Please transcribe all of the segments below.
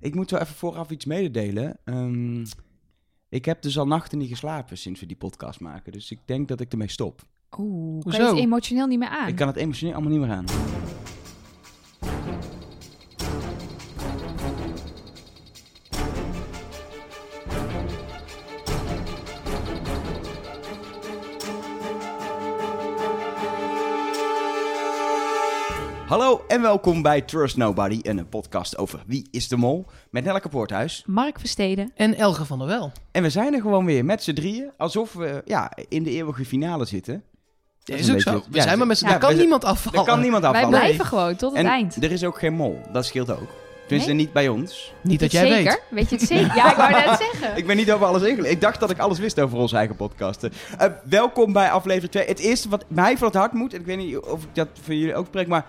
Ik moet wel even vooraf iets mededelen. Ehm, ik heb dus al nachten niet geslapen sinds we die podcast maken. Dus ik denk dat ik ermee stop. Oeh, kan je Hoezo? het emotioneel niet meer aan? Ik kan het emotioneel allemaal niet meer aan. Hallo en welkom bij Trust Nobody, een podcast over wie is de mol met Nelleke Poorthuis. Mark Versteden. En Elge van der Wel. En we zijn er gewoon weer met z'n drieën, alsof we ja, in de eeuwige finale zitten. Dat is ook zo. beetje- We ja, zijn maar met z'n ja, Er kan niemand afvallen. Er kan niemand Wij afvallen. blijven gewoon tot het En eind. er is ook geen mol, dat scheelt ook. Tenminste, Nee? niet bij ons. Niet dat jij zeker? weet. Weet je het zeker? Ja, ik wou net zeggen. Ik ben niet over alles ingelezen. Ik dacht dat ik alles wist over onze eigen podcasten. Eh, welkom bij aflevering 2. Het eerste wat mij van het hart moet, en ik weet niet of ik dat voor jullie ook spreek, maar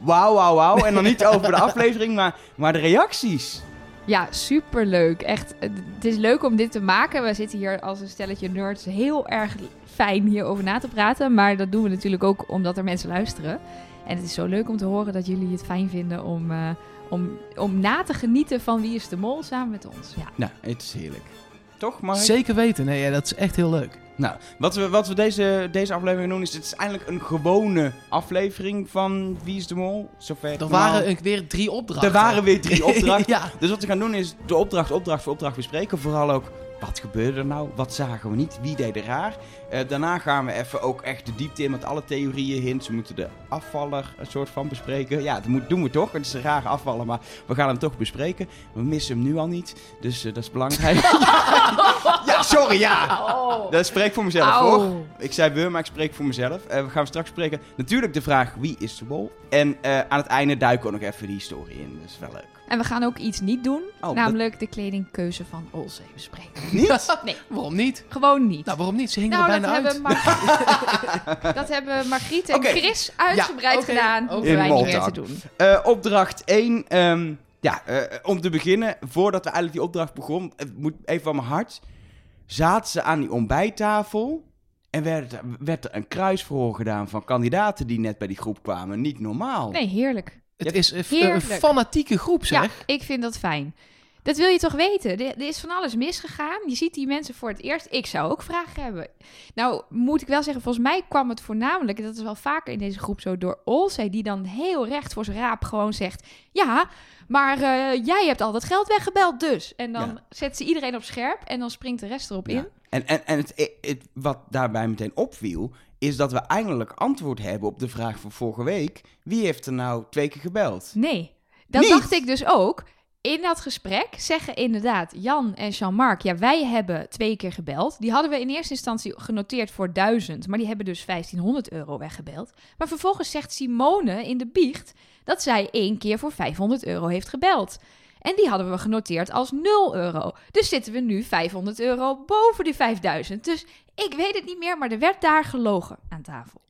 wauw, wauw, wauw. En dan niet over de aflevering, maar, maar de reacties. Ja, superleuk. Echt, het is leuk om dit te maken. We zitten hier als een stelletje nerds heel erg fijn hierover na te praten. Maar dat doen we natuurlijk ook omdat er mensen luisteren. En het is zo leuk om te horen dat jullie het fijn vinden om, eh, om, om na te genieten van Wie is de Mol samen met ons. Ja. Nou, het is heerlijk. Toch, Mark? Zeker weten. Nee, ja, dat is echt heel leuk. Nou, wat we, wat we deze, deze aflevering doen is, het is eigenlijk een gewone aflevering van Wie is de Mol? Zover Er waren weer drie opdrachten. er waren weer drie opdrachten. ja. Dus wat we gaan doen is de opdracht, opdracht voor opdracht bespreken. Vooral ook, wat gebeurde er nou? Wat zagen we niet? Wie deed er raar? Eh, daarna gaan we even ook echt de diepte in met alle theorieën, hints. We moeten de afvaller een soort van bespreken. Ja, dat moet, doen we toch. Het is een rare afvaller, maar we gaan hem toch bespreken. We missen hem nu al niet, dus eh, dat is belangrijk. ja, sorry, ja. Oh. Dat spreek voor mezelf, Au. hoor. Ik zei we, maar ik spreek voor mezelf. Eh, we gaan straks spreken. Natuurlijk de vraag, wie is de bol? En aan het einde duiken we nog even die historie in. Dat is wel leuk. En we gaan ook iets niet doen, dat- namelijk de kledingkeuze van Olzee bespreken. Niet? Nee, Waarom niet? gewoon niet. Nou, waarom niet? Ze hingen Nou, er dat bijna uit. hebben, Mar- dat hebben Margriet en. Chris uitgebreid Ja, gedaan. Hoeven wij niet meer te doen. Eh, opdracht 1. ehm, ja, eh, om te beginnen, voordat we eigenlijk die opdracht begonnen, het moet even van mijn hart. Zaten ze aan die ontbijttafel en werd, werd er een kruisverhoor gedaan van kandidaten die net bij die groep kwamen. Niet normaal. Nee, heerlijk. Het is een, Heerlijk. fanatieke groep, zeg. Ja, ik vind dat fijn. Dat wil je toch weten? Er, er is van alles misgegaan. Je ziet die mensen voor het eerst. Ik zou ook vragen hebben. Nou, moet ik wel zeggen, volgens mij kwam het voornamelijk, en dat is wel vaker in deze groep zo, door Olsey, die dan heel recht voor zijn raap gewoon zegt: Ja, maar eh, jij hebt al dat geld weggebeld, dus. En dan Ja. zet ze iedereen op scherp en dan springt de rest erop Ja. in. En, en, en het, het- wat daarbij meteen opviel, is dat we eindelijk antwoord hebben op de vraag van vorige week. Wie heeft er nou twee keer gebeld? Nee, dat Niet? dacht ik dus ook. In dat gesprek zeggen inderdaad Jan en Jean-Marc... ja, wij hebben twee keer gebeld. Die hadden we in eerste instantie genoteerd voor 1000... maar die hebben dus 1500 euro weggebeld. Maar vervolgens zegt Simone in de biecht... dat zij één keer voor 500 euro heeft gebeld. En die hadden we genoteerd als 0 euro. Dus zitten we nu 500 euro boven die 5000. Dus ik weet het niet meer, maar er werd daar gelogen aan tafel.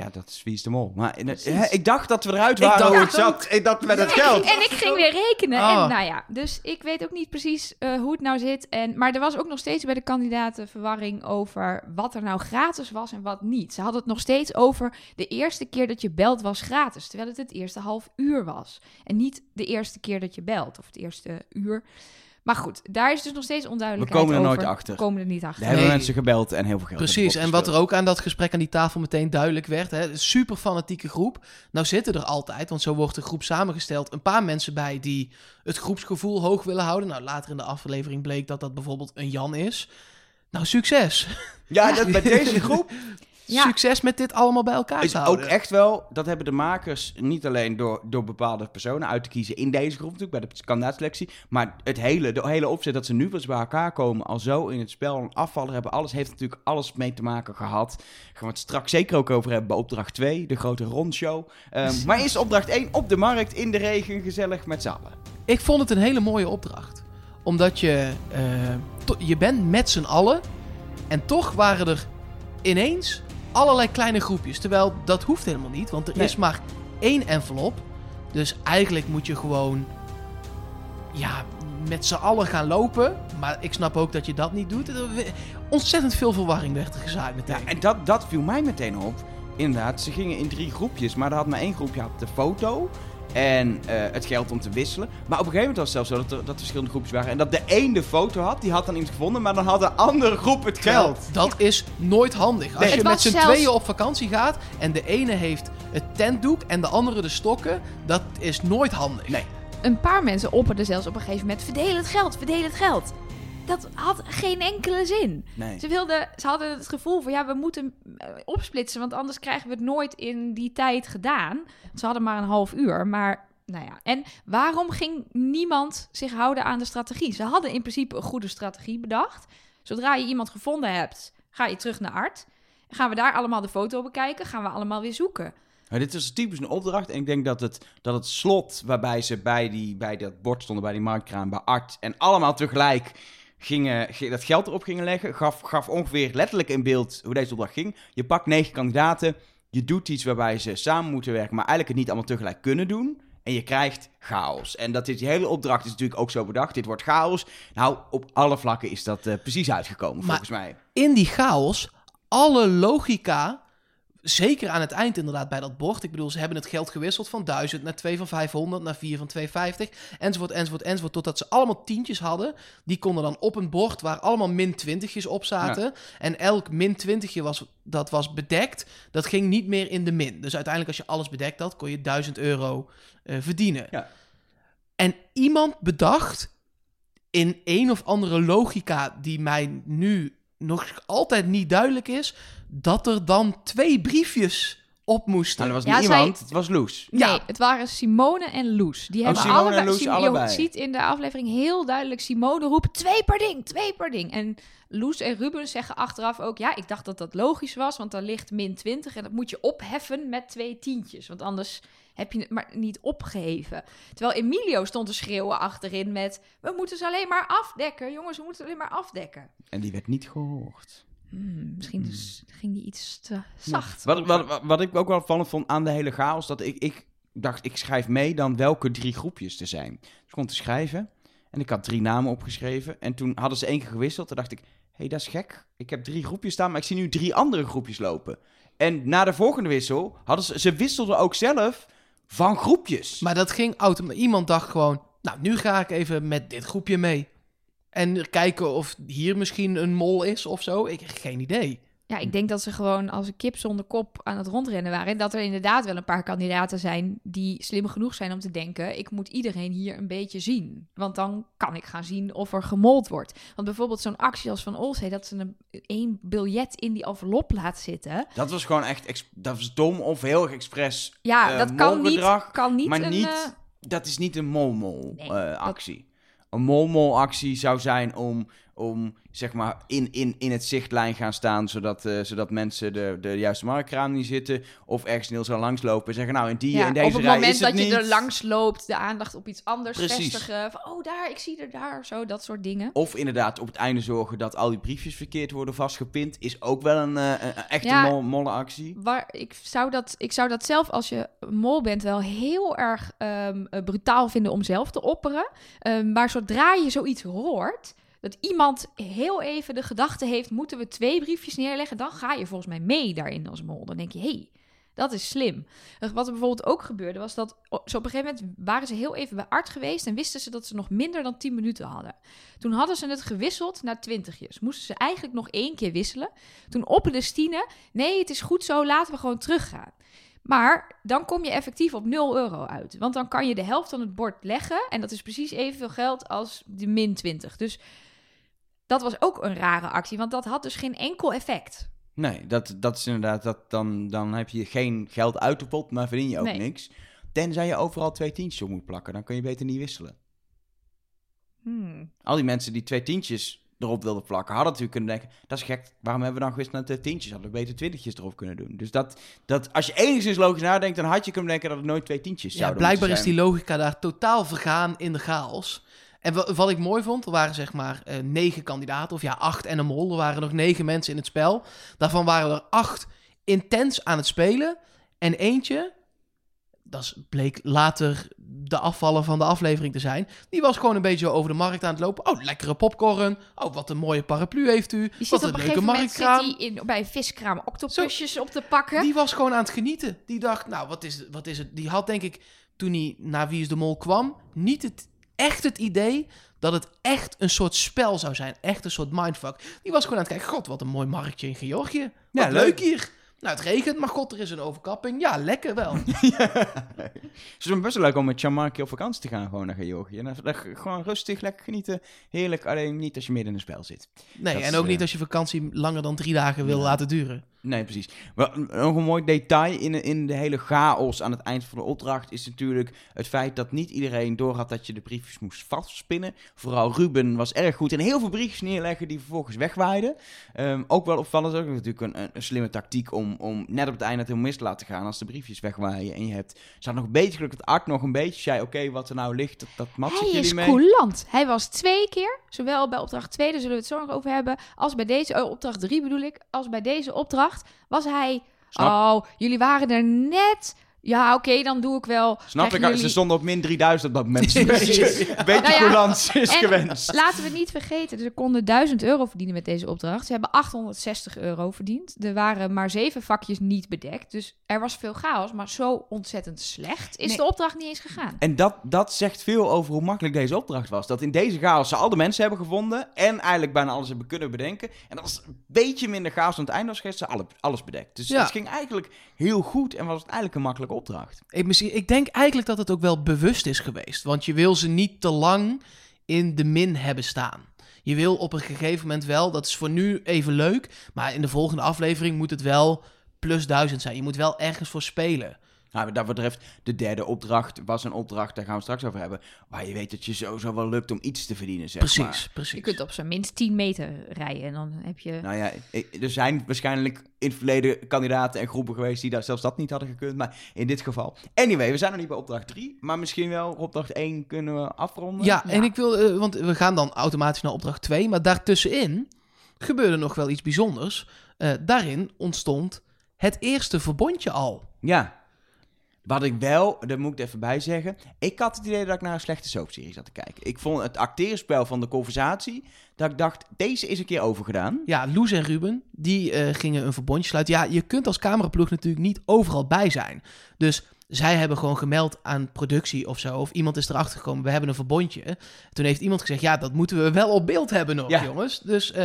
Ja, dat is Wie is de Mol. Maar eh, hè, ik dacht dat we eruit Ik waren dacht hoe het zat. Ik dacht met het En geld. ik- En ik ging weer rekenen. Oh. En nou ja, dus ik weet ook niet precies eh, hoe het nou zit. En, maar er was ook nog steeds bij de kandidaten verwarring over wat er nou gratis was en wat niet. Ze hadden het nog steeds over de eerste keer dat je belt was gratis. Terwijl het het eerste half uur was. En niet de eerste keer dat je belt of het eerste uur. Maar goed, daar is dus nog steeds We onduidelijkheid komen er over. nooit achter. We komen er niet Er achter. hebben Nee. mensen gebeld en heel veel geld. Precies, en wat er ook aan dat gesprek aan die tafel meteen duidelijk werd, hè, super fanatieke groep. Nou zitten er altijd, want zo wordt de groep samengesteld, een paar mensen bij die het groepsgevoel hoog willen houden. Nou, later in de aflevering bleek dat dat bijvoorbeeld een Jan is. Nou, succes. Ja, dat, bij deze groep Ja. Succes met dit allemaal bij elkaar is te ook echt wel... Dat hebben de makers niet alleen door, door bepaalde personen uit te kiezen in deze groep natuurlijk, bij de kandidaatselectie. Maar het hele, de hele opzet dat ze nu pas bij elkaar komen, al zo in het spel, een afvaller hebben, alles heeft natuurlijk alles mee te maken gehad. Gaan we het straks zeker ook over hebben bij opdracht 2, de grote rondshow. Ehm maar eerst opdracht 1, op de markt, in de regen, gezellig met z'n allen. Ik vond het een hele mooie opdracht. Omdat je, eh, je bent met z'n allen. En toch waren er ineens allerlei kleine groepjes. Terwijl dat hoeft helemaal niet. Want er Nee. is maar één envelop. Dus eigenlijk moet je gewoon... Ja, met z'n allen gaan lopen. Maar ik snap ook dat je dat niet doet. Ontzettend veel verwarring werd er gezaaid meteen. Ja, en dat, dat viel mij meteen op. Inderdaad, ze gingen in drie groepjes, maar er had maar één groepje had de foto. En eh, het geld om te wisselen. Maar op een gegeven moment was het zelfs zo dat er, dat er verschillende groepjes waren. En dat de een de foto had, die had dan iets gevonden, maar dan had de andere groep het geld. Dat is nooit handig. Als Nee. je met z'n zelfs- tweeën op vakantie gaat en de ene heeft het tentdoek en de andere de stokken, dat is nooit handig. Nee. Een paar mensen opperden zelfs op een gegeven moment: verdeel het geld, verdeel het geld. Dat had geen enkele zin. Nee. Ze, wilden, ze hadden het gevoel van ja, we moeten eh, opsplitsen, want anders krijgen we het nooit in die tijd gedaan. Ze hadden maar een half uur, maar nou ja. En waarom ging niemand zich houden aan de strategie? Ze hadden in principe een goede strategie bedacht. Zodra je iemand gevonden hebt, ga je terug naar Art. Gaan we daar allemaal de foto bekijken? Gaan we allemaal weer zoeken? Maar dit is typisch een opdracht. En ik denk dat het, dat het slot waarbij ze bij, die, bij dat bord stonden, bij die marktkraan, bij Art, en allemaal tegelijk gingen, ge- dat geld erop gingen leggen, gaf, gaf ongeveer letterlijk in beeld hoe deze opdracht ging. Je pakt negen kandidaten, je doet iets waarbij ze samen moeten werken, maar eigenlijk het niet allemaal tegelijk kunnen doen. En je krijgt chaos. En dat is, die hele opdracht is natuurlijk ook zo bedacht. Dit wordt chaos. Nou, op alle vlakken is dat eh, precies uitgekomen, Maar- volgens mij. In die chaos, alle logica, zeker aan het eind inderdaad bij dat bord. Ik bedoel, ze hebben het geld gewisseld van 1000 naar 2 van 500, naar 4 van 250, enzovoort, enzovoort, enzovoort. Totdat ze allemaal tientjes hadden. Die konden dan op een bord waar allemaal min 20'tjes op zaten. En elk min 20'tje was, dat was bedekt. Dat ging niet meer in de min. Dus uiteindelijk als je alles bedekt had, kon je 1000 euro eh, verdienen. Ja. En iemand bedacht in een of andere logica die mij nu nog altijd niet duidelijk is, dat er dan twee briefjes op moesten. Nou, dat was Ja, niet zij- iemand, het was Loes. Ja. Nee, het waren Simone en Loes. Die Oh, hebben Simone en allebei, Loes Sim- allebei. Je ziet in de aflevering heel duidelijk Simone roepen: twee per ding, twee per ding. En Loes en Ruben zeggen achteraf ook: ja, ik dacht dat dat logisch was, want daar ligt min 20 en dat moet je opheffen met twee tientjes, want anders heb je het maar niet opgeheven. Terwijl Emilio stond te schreeuwen achterin met: we moeten ze alleen maar afdekken, jongens, we moeten ze alleen maar afdekken. En die werd niet gehoord. Hmm, misschien Hmm. is- ging die iets te zacht. Wat, wat, wat, wat ik ook wel opvallend vond aan de hele chaos, dat ik, ik dacht, ik schrijf mee dan welke drie groepjes er zijn. Dus ik kon te schrijven en ik had drie namen opgeschreven. En toen hadden ze één keer gewisseld. Toen dacht ik, hé, hey, dat is gek. Ik heb drie groepjes staan, maar ik zie nu drie andere groepjes lopen. En na de volgende wissel hadden ze, ze wisselden ook zelf van groepjes. Maar dat ging automatisch. Iemand dacht gewoon, nou, nu ga ik even met dit groepje mee. En kijken of hier misschien een mol is of zo. Ik heb geen idee. Ja, ik denk dat ze gewoon als een kip zonder kop aan het rondrennen waren. En dat er inderdaad wel een paar kandidaten zijn die slim genoeg zijn om te denken: ik moet iedereen hier een beetje zien. Want dan kan ik gaan zien of er gemold wordt. Want bijvoorbeeld zo'n actie als van Olsey, dat ze een één biljet in die envelop laat zitten. Dat was gewoon echt, dat was dom of heel erg expres. Ja, Eh, dat kan niet, kan niet maar een, niet- eh, Dat is niet een Nee, eh, dat- actie. Een molmol actie zou zijn om, om zeg maar in, in, in het zichtlijn gaan staan, zodat, eh, zodat mensen de, de juiste marktkraan niet zitten. Of ergens heel zo langslopen en zeggen, nou in die ja, in deze op het rij moment het dat je niet. er langs loopt, de aandacht op iets anders Precies. vestigen. Van, oh, daar, ik zie er daar, zo, dat soort dingen. Of inderdaad op het einde zorgen dat al die briefjes verkeerd worden vastgepind. Is ook wel een, eh, een echte Ja. mol, molle actie. Waar, ik, zou dat, ik zou dat zelf, als je mol bent, wel heel erg eh, brutaal vinden om zelf te opperen. Ehm, maar zodra je zoiets hoort, dat iemand heel even de gedachte heeft, moeten we twee briefjes neerleggen, dan ga je volgens mij mee daarin als mol. Dan denk je, hé, hey, dat is slim. Eh, Wat er bijvoorbeeld ook gebeurde, was dat zo op een gegeven moment waren ze heel even bij Art geweest en wisten ze dat ze nog minder dan 10 minuten hadden. Toen hadden ze het gewisseld naar twintigjes. Moesten ze eigenlijk nog één keer wisselen. Toen opperde Stine, nee, het is goed zo, laten we gewoon teruggaan. Maar dan kom je effectief op 0 euro uit. Want dan kan je de helft van het bord leggen. En dat is precies evenveel geld als de min 20. Dus dat was ook een rare actie. Want dat had dus geen enkel effect. Nee, dat, dat is inderdaad, dat, dan, dan heb je geen geld uit de pot, maar verdien je ook Nee. niks. Tenzij je overal twee tientjes op moet plakken, dan kun je beter niet wisselen. Hmm. Al die mensen die twee tientjes erop wilden plakken, hadden natuurlijk kunnen denken, dat is gek, waarom hebben we dan gewisseld naar twee tientjes? Hadden we beter twintigjes erop kunnen doen. Dus dat, dat, als je enigszins logisch nadenkt, dan had je kunnen denken dat het nooit twee tientjes Ja, zouden blijkbaar is die logica daar totaal vergaan in de chaos. En wa- wat ik mooi vond, er waren zeg maar eh, negen kandidaten, of ja, acht en een mol. Er waren nog negen mensen in het spel. Daarvan waren er acht intens aan het spelen. En eentje, dat bleek later de afvallen van de aflevering te zijn. Die was gewoon een beetje over de markt aan het lopen. Oh, lekkere popcorn. Oh, wat een mooie paraplu heeft u. Die wat een een leuke moment zit marktkraam. die in, bij een viskraam octopusjes op te pakken. Die was gewoon aan het genieten. Die dacht, nou, wat is, wat is het? Die had denk ik toen hij naar Wie is de Mol kwam, niet het, echt het idee dat het echt een soort spel zou zijn. Echt een soort mindfuck. Die was gewoon aan het kijken, god, wat een mooi marktje in Georgië. Wat Ja, leuk. leuk. hier. Nou, het regent, maar god, er is een overkapping. Ja, lekker wel. Het is best wel leuk om met Jean-Marc op vakantie te gaan, gewoon naar Georgië. Gewoon rustig, lekker genieten. Heerlijk, alleen niet als je midden in een spel zit. Nee, Dat en ook niet eh, als je vakantie langer dan drie dagen wil Ja. laten duren. Nee, precies. Nog een mooi detail in, in de hele chaos aan het eind van de opdracht is natuurlijk het feit dat niet iedereen doorhad dat je de briefjes moest vastspinnen. Vooral Ruben was erg goed in heel veel briefjes neerleggen die vervolgens wegwaaiden. Ehm, ook wel opvallend, ook natuurlijk een, slimme tactiek om, om net op het einde het helemaal mis te laten gaan als de briefjes wegwaaien. En je hebt, had nog een beetje geluk dat Art nog een beetje zei, oké, wat er nou ligt, dat, dat match ik Hij jullie is mee. coulant. Hij was twee keer, zowel bij opdracht 2, daar zullen we het zo nog over hebben, als bij deze, oh, opdracht 3 bedoel ik, als bij deze opdracht, was hij, Snap- oh, jullie waren er net, ja, oké, dan doe ik wel. Snap ik, ze jullie- stonden op min 3000 op dat moment. Een beetje, Nou ja, is en gewenst. Laten we het niet vergeten, ze konden 1000 euro verdienen met deze opdracht. Ze hebben 860 euro verdiend. Er waren maar zeven vakjes niet bedekt. Dus er was veel chaos, maar zo ontzettend slecht is Nee. de opdracht niet eens gegaan. En dat, dat zegt veel over hoe makkelijk deze opdracht was. Dat in deze chaos ze al de mensen hebben gevonden en eigenlijk bijna alles hebben kunnen bedenken. En dat was een beetje minder chaos aan het einde was ze alle, alles bedekt. Dus Ja. het ging eigenlijk heel goed en was het eigenlijk een opdracht. Ik, misschien, ik denk eigenlijk dat het ook wel bewust is geweest. Want je wil ze niet te lang in de min hebben staan. Je wil op een gegeven moment wel, dat is voor nu even leuk. Maar in de volgende aflevering moet het wel plus duizend zijn. Je moet wel ergens voor spelen. Nou, wat dat betreft, de derde opdracht was een opdracht, daar gaan we straks over hebben. Waar je weet dat je sowieso wel lukt om iets te verdienen, zeg Precies, maar. precies. Je kunt op zijn minst 10 meter rijden en dan heb je... Nou ja, er zijn waarschijnlijk in het verleden kandidaten en groepen geweest die daar zelfs dat niet hadden gekund. Maar in dit geval. Anyway, we zijn nog niet bij opdracht 3. Maar misschien wel opdracht 1 kunnen we afronden. Ja, Ja. en ik wil, eh, want we gaan dan automatisch naar opdracht 2. Maar daartussenin gebeurde nog wel iets bijzonders. Eh, daarin ontstond het eerste verbondje al. Ja. Wat ik wel, daar moet ik even bij zeggen. Ik had het idee dat ik naar een slechte soapserie zat te kijken. Ik vond het acteerspel van de conversatie. Dat ik dacht, deze is een keer overgedaan. Ja, Loes en Ruben, die eh, gingen een verbondje sluiten. Ja, je kunt als cameraploeg natuurlijk niet overal bij zijn. Dus zij hebben gewoon gemeld aan productie of zo. Of iemand is erachter gekomen, we hebben een verbondje. Toen heeft iemand gezegd, ja, dat moeten we wel op beeld hebben nog, Ja. jongens. Dus, eh,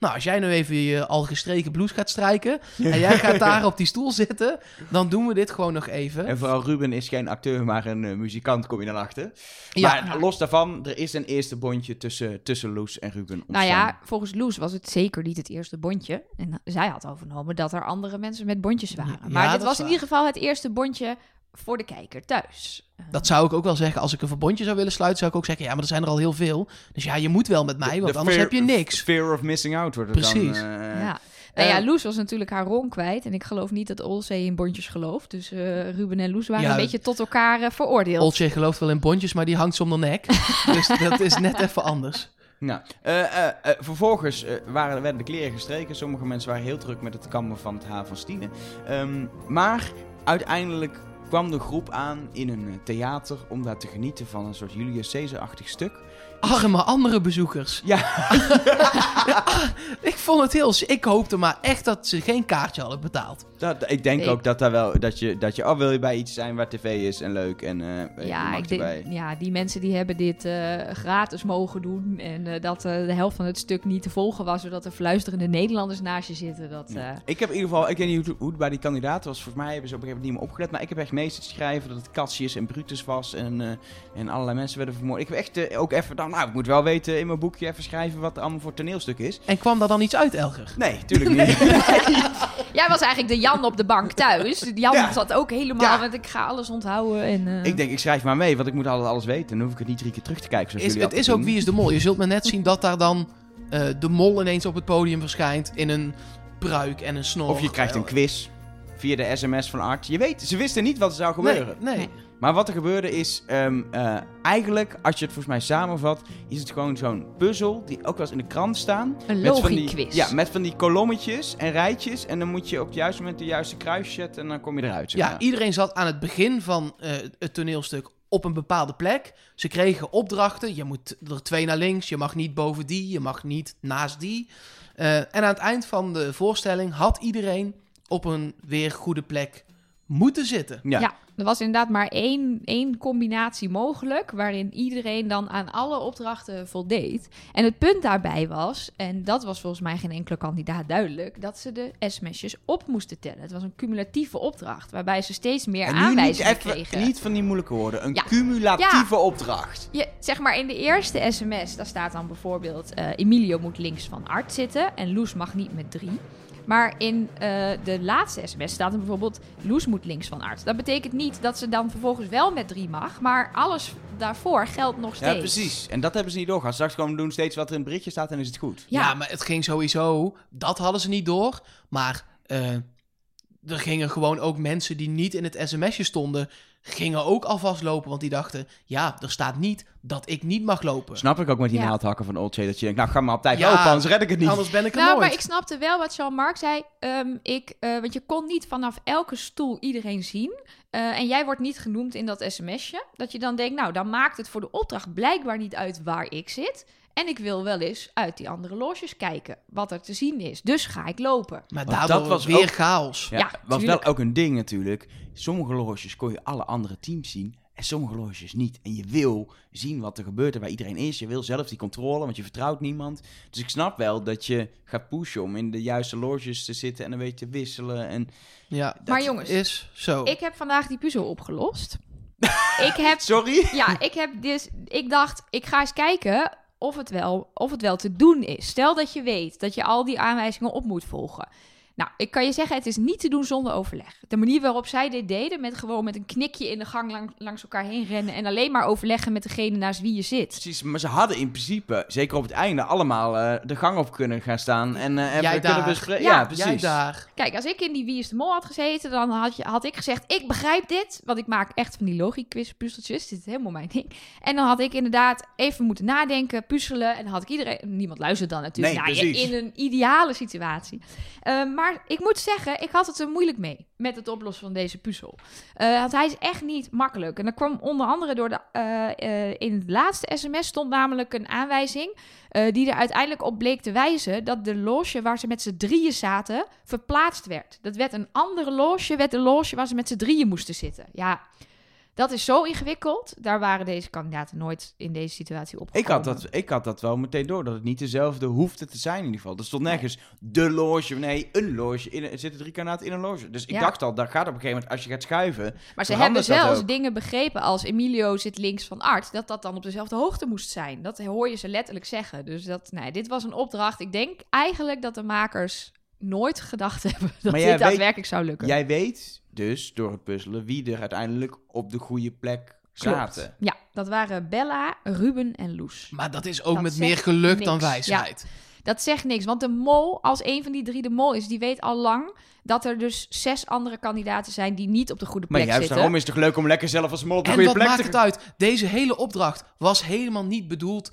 nou, als jij nu even je al gestreken blouse gaat strijken... en jij gaat daar op die stoel zitten, dan doen we dit gewoon nog even. En vooral Ruben is geen acteur, maar een eh, muzikant, kom je dan achter. Ja. Maar los daarvan, er is een eerste bondje tussen, tussen Loes en Ruben ontstaan. Nou ja, volgens Loes was het zeker niet het eerste bondje. En zij had overgenomen dat er andere mensen met bondjes waren. Ja, maar dat dit was in ieder geval het eerste bondje voor de kijker thuis. Dat zou ik ook wel zeggen. Als ik een verbondje zou willen sluiten, zou ik ook zeggen... ja, maar er zijn er al heel veel. Dus ja, je moet wel met mij, De- want de anders fear- heb je niks. Fear of missing out wordt het Precies. dan. eh, ja. Nou ja, eh, Loes was natuurlijk haar ron kwijt. En ik geloof niet dat Olzee in bondjes gelooft. Dus eh, Ruben en Loes waren Ja, een beetje tot elkaar veroordeeld. Oltje gelooft wel in bondjes, maar die hangt zonder nek. dus dat is net even anders. Nou, eh, eh, eh, vervolgens waren, werden de kleren gestreken. Sommige mensen waren heel druk met het kammen van het haar van Stine. Ehm, maar uiteindelijk kwam de groep aan in een eh, theater om daar te genieten van een soort Julius Caesar-achtig stuk. Arme andere bezoekers. Ja, Ja, ik vond het heel... Ik hoopte maar echt dat ze geen kaartje hadden betaald. dat, ik denk Ik- ook dat, daar wel, dat, je, dat je, oh wil je bij iets zijn waar tv is en leuk en eh je Ja, mag ik denk, erbij. ja, die mensen die hebben dit eh, gratis mogen doen. En eh, dat de helft van het stuk niet te volgen was, zodat er fluisterende Nederlanders naast je zitten. Dat, eh, Ik heb in ieder geval, ik weet niet hoe, hoe het bij die kandidaten was. Volgens mij hebben ze op een gegeven moment niet meer opgelet. Maar ik heb echt meestal te schrijven dat het Cassius en Brutus was. En, eh, en allerlei mensen werden vermoord. Ik heb echt ook even, nou, nou, ik moet wel weten in mijn boekje even schrijven wat er allemaal voor toneelstuk is. En kwam daar dan iets uit, Elger? Nee, tuurlijk niet. Jij was eigenlijk de Jan op de bank thuis. Jan Ja. zat ook helemaal Ja. met ik ga alles onthouden. En, eh, ik denk, ik schrijf maar mee, want ik moet altijd alles weten. Dan hoef ik het niet drie keer terug te kijken. Zoals Is, jullie het is ook. Wie is de Mol. Je zult maar net zien dat daar dan eh, de mol ineens op het podium verschijnt in een pruik en een snor. Of je krijgt een quiz via de sms van Art. Je weet, ze wisten niet wat er zou gebeuren. Nee. Maar wat er gebeurde is, ehm, eh, eigenlijk, als je het volgens mij samenvat, is het gewoon zo'n puzzel die ook wel eens in de krant staan. Een Met van die- logiquiz. Ja, met van die kolommetjes en rijtjes. En dan moet je op het juiste moment de juiste kruis zetten en dan kom je eruit. Zeg Ja, maar. iedereen zat aan het begin van eh, het toneelstuk op een bepaalde plek. Ze kregen opdrachten. Je moet er twee naar links. Je mag niet boven die. Je mag niet naast die. Eh, en aan het eind van de voorstelling had iedereen op een weer goede plek moeten zitten. Ja. Ja. er was inderdaad maar één, één combinatie mogelijk, waarin iedereen dan aan alle opdrachten voldeed. En het punt daarbij was, en dat was volgens mij geen enkele kandidaat duidelijk, dat ze de sms'jes op moesten tellen. Het was een cumulatieve opdracht, waarbij ze steeds meer En nu niet, aanwijzingen even, kregen. niet van die moeilijke woorden. Een Ja. cumulatieve opdracht. Je, zeg maar in de eerste sms, daar staat dan bijvoorbeeld... eh, Emilio moet links van Art zitten en Loes mag niet met drie. Maar in eh, de laatste sms staat er bijvoorbeeld... Loes moet links van Art. Dat betekent niet dat ze dan vervolgens wel met drie mag... maar alles daarvoor geldt nog steeds. Ja, precies. En dat hebben ze niet doorgaan. Straks gewoon doen steeds wat er in het berichtje staat en is het goed. Ja. Ja. maar het ging sowieso. Dat hadden ze niet door. Maar eh, er gingen gewoon ook mensen die niet in het sms'je stonden. Gingen ook alvast lopen. Want die dachten: ja, er staat niet dat ik niet mag lopen. Snap ik ook met die Ja. naaldhakken van Old Dat je denkt, nou ga maar op tijd Ja, lopen, anders red ik het niet. Anders ben ik er Nou, nooit. maar ik snapte wel wat Jean-Marc zei. Ehm, ik, eh, want je kon niet vanaf elke stoel iedereen zien. Eh, en jij wordt niet genoemd in dat sms'je. Dat je dan denkt, nou, dan maakt het voor de opdracht blijkbaar niet uit waar ik zit. En ik wil wel eens uit die andere loges kijken wat er te zien is. Dus ga ik lopen. Maar daardoor dat was weer ook- chaos. Ja, Ja, was wel ook een ding natuurlijk. Sommige loges kon je alle andere teams zien en sommige loges niet. En je wil zien wat er gebeurt en waar iedereen is. Je wil zelf die controle, want je vertrouwt niemand. Dus ik snap wel dat je gaat pushen om in de juiste loges te zitten en een beetje te wisselen. En Ja, Maar dat jongens, is zo. Ik heb vandaag die puzzel opgelost. ik heb sorry? Ja, ik heb dus. Ik dacht, ik ga eens kijken of het, wel, of het wel te doen is. Stel dat je weet dat je al die aanwijzingen op moet volgen. Nou, ik kan je zeggen, het is niet te doen zonder overleg. De manier waarop zij dit deden, met gewoon met een knikje in de gang lang- langs elkaar heen rennen en alleen maar overleggen met degene naast wie je zit. Precies, maar ze hadden in principe, zeker op het einde, allemaal eh, de gang op kunnen gaan staan en eh even Jij kunnen bespreken. Ja, Ja, precies. Jij daar. Kijk, als ik in die Wie is de Mol had gezeten, dan had, je, had ik gezegd, ik begrijp dit. Want ik maak echt van die logisch puzzeltjes. Dit is helemaal mijn ding. En dan had ik inderdaad even moeten nadenken, puzzelen. En dan had ik iedereen... Niemand luistert dan natuurlijk Nee, naar je precies. in een ideale situatie. Eh, maar ik moet zeggen, ik had het er moeilijk mee met het oplossen van deze puzzel. Eh, want hij is echt niet makkelijk. En dat kwam onder andere door de... eh, eh, in het laatste sms stond namelijk een aanwijzing... die er uiteindelijk op bleek te wijzen dat de loge waar ze met z'n drieën zaten verplaatst werd. Dat werd een andere loge, werd de loge waar ze met z'n drieën moesten zitten. Ja, dat is zo ingewikkeld. Daar waren deze kandidaten nooit in deze situatie op. Ik had, dat, ik had dat wel meteen door, dat het niet dezelfde hoefde te zijn in ieder geval. Er stond nergens de loge, nee, een loge. In, er zitten drie kandidaten in een loge. Dus ik Ja. dacht al, dat gaat op een gegeven moment, als je gaat schuiven... Maar ze hebben zelfs dingen begrepen als Emilio zit links van Art, dat dat dan op dezelfde hoogte moest zijn. Dat hoor je ze letterlijk zeggen. Dus dat, nee, dit was een opdracht. Ik denk eigenlijk dat de makers nooit gedacht hebben dat dit weet- daadwerkelijk zou lukken. Jij weet dus, door het puzzelen, wie er uiteindelijk op de goede plek Klopt. zaten. Ja, dat waren Bella, Ruben en Loes. Maar dat is ook Dat met meer geluk dan wijsheid. Dat zegt niks, want de mol, als een van die drie de mol is, die weet al lang dat er dus zes andere kandidaten zijn die niet op de goede Maar plek juist zitten. daarom is het toch leuk om lekker zelf als mol op de En goede wat plek maakt te het uit? Deze hele opdracht was helemaal niet bedoeld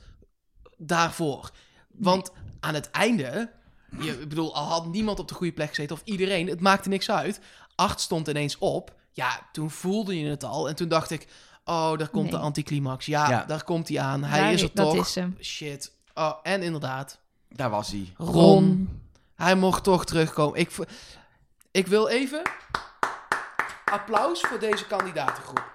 daarvoor. Want aan het einde, je, ik bedoel, al had niemand op de goede plek gezeten of iedereen, het maakte niks uit. Acht stond ineens op. Ja, toen voelde je het al. En toen dacht ik, oh, daar komt Nee. de anticlimax. Ja, Ja. daar komt hij aan. Hij Daar- is er dat toch. is hem. Shit. Oh, en inderdaad, Daar was hij. Ron. Hij mocht toch terugkomen. Ik, ik wil even applaus voor deze kandidatengroep.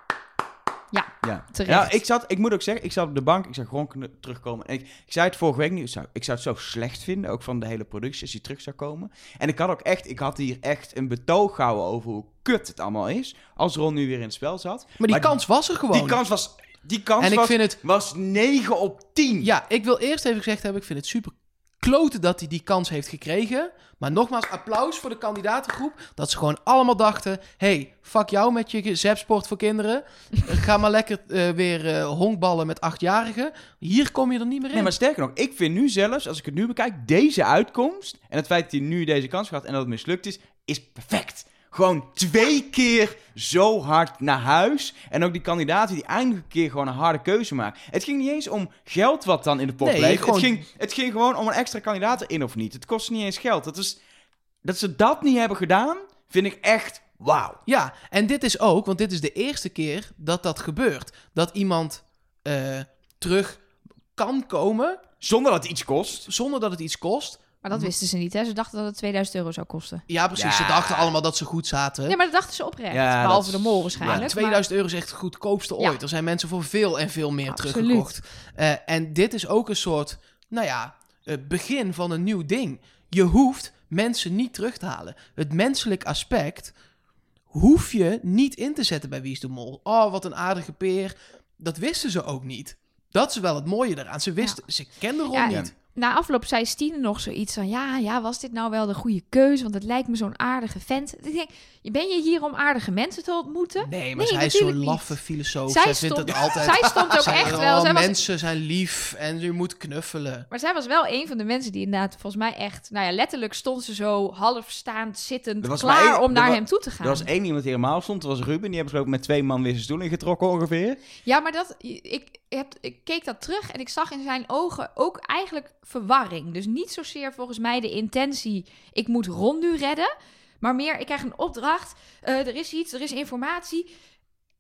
Ja. Terecht. Ja, ik, zat, ik moet ook zeggen, ik zat op de bank, ik zag Ron kn- terugkomen. En ik, ik zei het vorige week niet, ik zou, ik zou het zo slecht vinden, ook van de hele productie, als hij terug zou komen. En ik had ook echt, ik had hier echt een betoog gehouden over hoe kut het allemaal is, als Ron nu weer in het spel zat. Maar die Maar kans was er gewoon. Die kans was, die kans en ik vind het was 9 op 10. Ja, ik wil eerst even gezegd hebben, ik vind het super kloten dat hij die kans heeft gekregen. Maar nogmaals, applaus voor de kandidatengroep. Dat ze gewoon allemaal dachten, hey, fuck jou met je zepsport voor kinderen. Ga maar lekker eh, weer eh, honkballen met achtjarigen. Hier kom je er niet meer in. Nee, maar sterker nog, ik vind nu zelfs, als ik het nu bekijk, deze uitkomst en het feit dat hij nu deze kans gehad en dat het mislukt is, is perfect. Gewoon twee keer zo hard naar huis. En ook die kandidaten die eindelijk een keer gewoon een harde keuze maken. Het ging niet eens om geld wat dan in de pot Nee, bleef. gewoon- Het, ging, het ging gewoon om een extra kandidaat erin of niet. Het kostte niet eens geld. Dat, is, dat ze dat niet hebben gedaan, vind ik echt wauw. Ja, en dit is ook, want dit is de eerste keer dat dat gebeurt. Dat iemand eh, terug kan komen Zonder dat het iets kost. zonder dat het iets kost. Maar dat Hm. wisten ze niet, hè? Ze dachten dat het 2000 euro zou kosten. Ja, precies. Ja. Ze dachten allemaal dat ze goed zaten. Ja, maar dat dachten ze oprecht. Ja, Behalve de mol ja, waarschijnlijk. maar- 2000 euro is echt het goedkoopste Ja. ooit. Er zijn mensen voor veel en veel meer Absoluut. teruggekocht. Eh, en dit is ook een soort, nou ja, het begin van een nieuw ding. Je hoeft mensen niet terug te halen. Het menselijk aspect hoef je niet in te zetten bij Wie is de Mol. Oh, wat een aardige peer. Dat wisten ze ook niet. Dat is wel het mooie eraan. Ze wisten, ze kenden Ron Ja, niet. Na afloop zei Stine nog zoiets van... Ja, ja, was dit nou wel de goede keuze? Want het lijkt me zo'n aardige vent. Ik denk, ben je hier om aardige mensen te ontmoeten? Nee, maar Nee, zij is zo'n laffe filosoof. Zij Zij, vindt het altijd... Zij stond ook echt wel... Zij was, mensen zijn lief en je moet knuffelen. maar zij was wel een van de mensen die inderdaad volgens mij echt... Nou ja, letterlijk stond ze zo half staand, zittend, maar klaar één- om naar hem toe te gaan. Er was één iemand die helemaal stond, dat was Ruben. Die hebben besloten met twee man weer zijn stoel ingetrokken ongeveer. Ja, maar dat, ik, ik keek dat terug en ik zag in zijn ogen ook eigenlijk verwarring. Dus niet zozeer volgens mij de intentie, ik moet Ron nu redden. Maar meer, ik krijg een opdracht, eh, er is iets, er is informatie.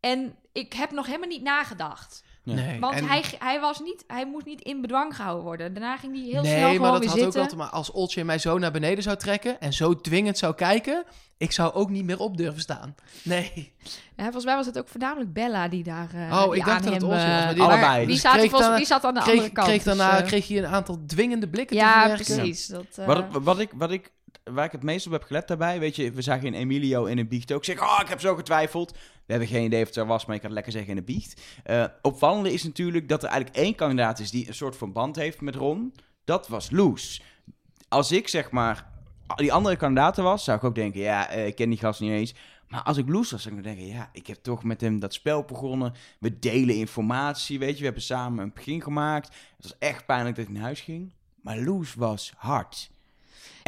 En ik heb nog helemaal niet nagedacht. Nee. Want en- hij, hij, was niet, hij moest niet in bedwang gehouden worden. Daarna ging hij heel nee, snel gewoon maar dat weer had ook zitten. wel te maken. Als Oltje mij zo naar beneden zou trekken en zo dwingend zou kijken, ik zou ook niet meer op durven staan. Nee. Ja, volgens mij was het ook voornamelijk Bella die daar eh Oh, die ik dacht dat het was, eh, maar die- Allebei. Die, Dus zaten kreeg volgens- daarna- die zat aan de Kreeg, andere kant. kreeg dus, daarna eh, kreeg je een aantal dwingende blikken te ja, verwerken. precies. Dat, eh, Wat, wat, ik, wat ik, waar ik het meest op heb gelet daarbij, weet je, we zagen in Emilio in een biecht ook zeggen, oh, ik heb zo getwijfeld. We hebben geen idee of het zo was, maar ik kan het lekker zeggen in een biecht. Eh, opvallende is natuurlijk dat er eigenlijk één kandidaat is die een soort van band heeft met Ron. Dat was Loes. Als ik zeg maar die andere kandidaten was, zou ik ook denken, ja, eh, ik ken die gast niet eens. Maar als ik Loes was, zou ik denken, ja, ik heb toch met hem dat spel begonnen. We delen informatie, weet je, we hebben samen een begin gemaakt. Het was echt pijnlijk dat hij naar huis ging. Maar Loes was hard.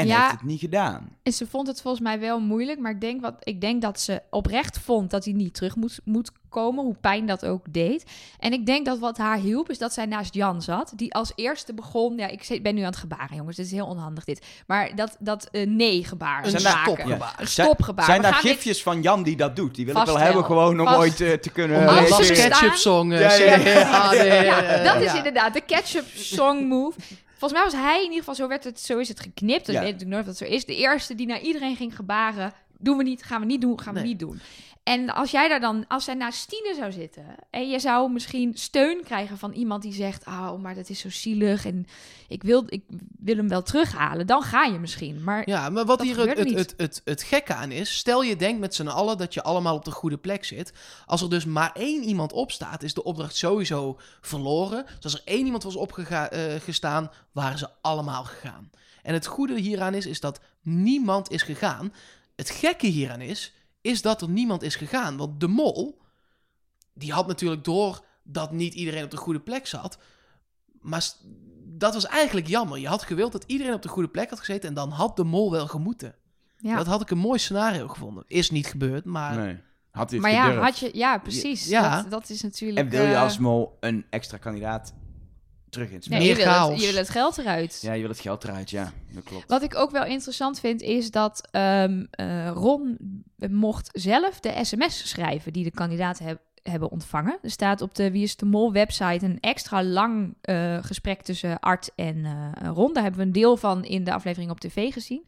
En Ja. heeft het niet gedaan. En ze vond het volgens mij wel moeilijk, maar ik denk, wat, ik denk dat ze oprecht vond dat hij niet terug moet, moet komen, hoe pijn dat ook deed. En ik denk dat wat haar hielp, is dat zij naast Jan zat, die als eerste begon, ja, ik zit- ben nu aan het gebaren, jongens, dit is heel onhandig dit, maar dat, dat eh, nee-gebaar Een Zijn stopgebaar. Een Zijn- stopgebaar. Zijn We daar dit- gifjes van Jan die dat doet? Die wil ik wel hebben, gewoon om Vast. ooit eh, te kunnen... Om Als ketchup song. Ja, ja, ja. Ja, dat is ja. inderdaad de ketchup song move. Volgens mij was hij in ieder geval, zo, werd het, zo is het geknipt. Ik Ja. weet natuurlijk nooit of dat zo is. De eerste die naar iedereen ging gebaren. Doen we niet, gaan we niet doen, gaan we Nee. niet doen. En als jij daar dan, als zij naast Stine zou zitten... en je zou misschien steun krijgen van iemand die zegt... oh, maar dat is zo zielig en ik wil, ik wil hem wel terughalen. Dan ga je misschien. Maar Ja, maar wat hier het, het, het, het, het gekke aan is, stel je denkt met z'n allen dat je allemaal op de goede plek zit. Als er dus maar één iemand opstaat, is de opdracht sowieso verloren. Dus als er één iemand was opgestaan, waren ze allemaal gegaan. En het goede hieraan is, is dat niemand is gegaan. Het gekke hieraan is, is dat er niemand is gegaan. Want de mol, die had natuurlijk door dat niet iedereen op de goede plek zat. Maar dat was eigenlijk jammer. Je had gewild dat iedereen op de goede plek had gezeten en dan had de mol wel gemoeten. ja, Dat had ik een mooi scenario gevonden. Is niet gebeurd, maar Nee. Had hij maar ja, gedurfd? had je, ja, precies. Ja. Dat, dat is natuurlijk... En wil je eh, als mol een extra kandidaat terug in het spel? nee, je meer wil, het, je wil het geld eruit. Ja, je wil het geld eruit, ja. Dat klopt. Wat ik ook wel interessant vind, is dat ehm, eh, Ron mocht zelf de sms schrijven die de kandidaten heb- hebben ontvangen. Er staat op de Wie is de Mol website een extra lang eh, gesprek tussen Art en eh, Ron. Daar hebben we een deel van in de aflevering op tv gezien.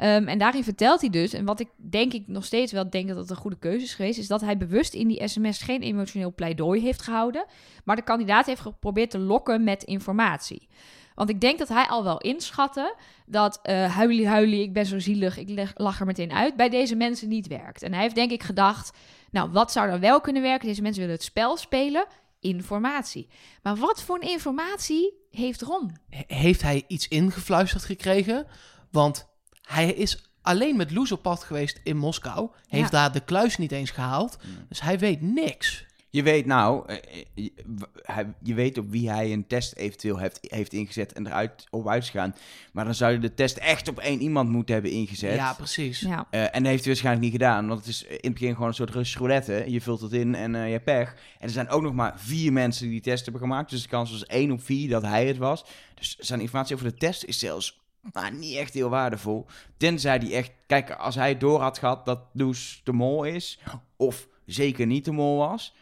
Ehm, en daarin vertelt hij dus, en wat ik denk ik nog steeds wel denk dat het een goede keuze is geweest, is dat hij bewust in die sms geen emotioneel pleidooi heeft gehouden, maar de kandidaat heeft geprobeerd te lokken met informatie. Want ik denk dat hij al wel inschatte dat eh huilie huilie, ik ben zo zielig, ik leg- lach er meteen uit, bij deze mensen niet werkt. En hij heeft denk ik gedacht, nou wat zou dan wel kunnen werken? Deze mensen willen het spel spelen, informatie. Maar wat voor een informatie heeft Ron? he- heeft hij iets ingefluisterd gekregen? Want hij is alleen met Loes op pad geweest in Moskou. Heeft Ja. daar de kluis niet eens gehaald. Dus hij weet niks. Je weet nou, eh, eh, je, w- hij- je weet op wie hij een test eventueel heeft, heeft ingezet en eruit op uitgegaan. Maar dan zou je de test echt op één iemand moeten hebben ingezet. Ja, precies. Ja. Eh, en dat heeft hij waarschijnlijk niet gedaan, want het is in het begin gewoon een soort Russische roulette. Je vult het in en eh, je hebt pech. En er zijn ook nog maar vier mensen die die test hebben gemaakt. Dus de kans was één op vier dat hij het was. Dus zijn informatie over de test is zelfs nou, niet echt heel waardevol. Tenzij die echt... Kijk, als hij door had gehad dat Loes de mol is, of zeker niet de mol was...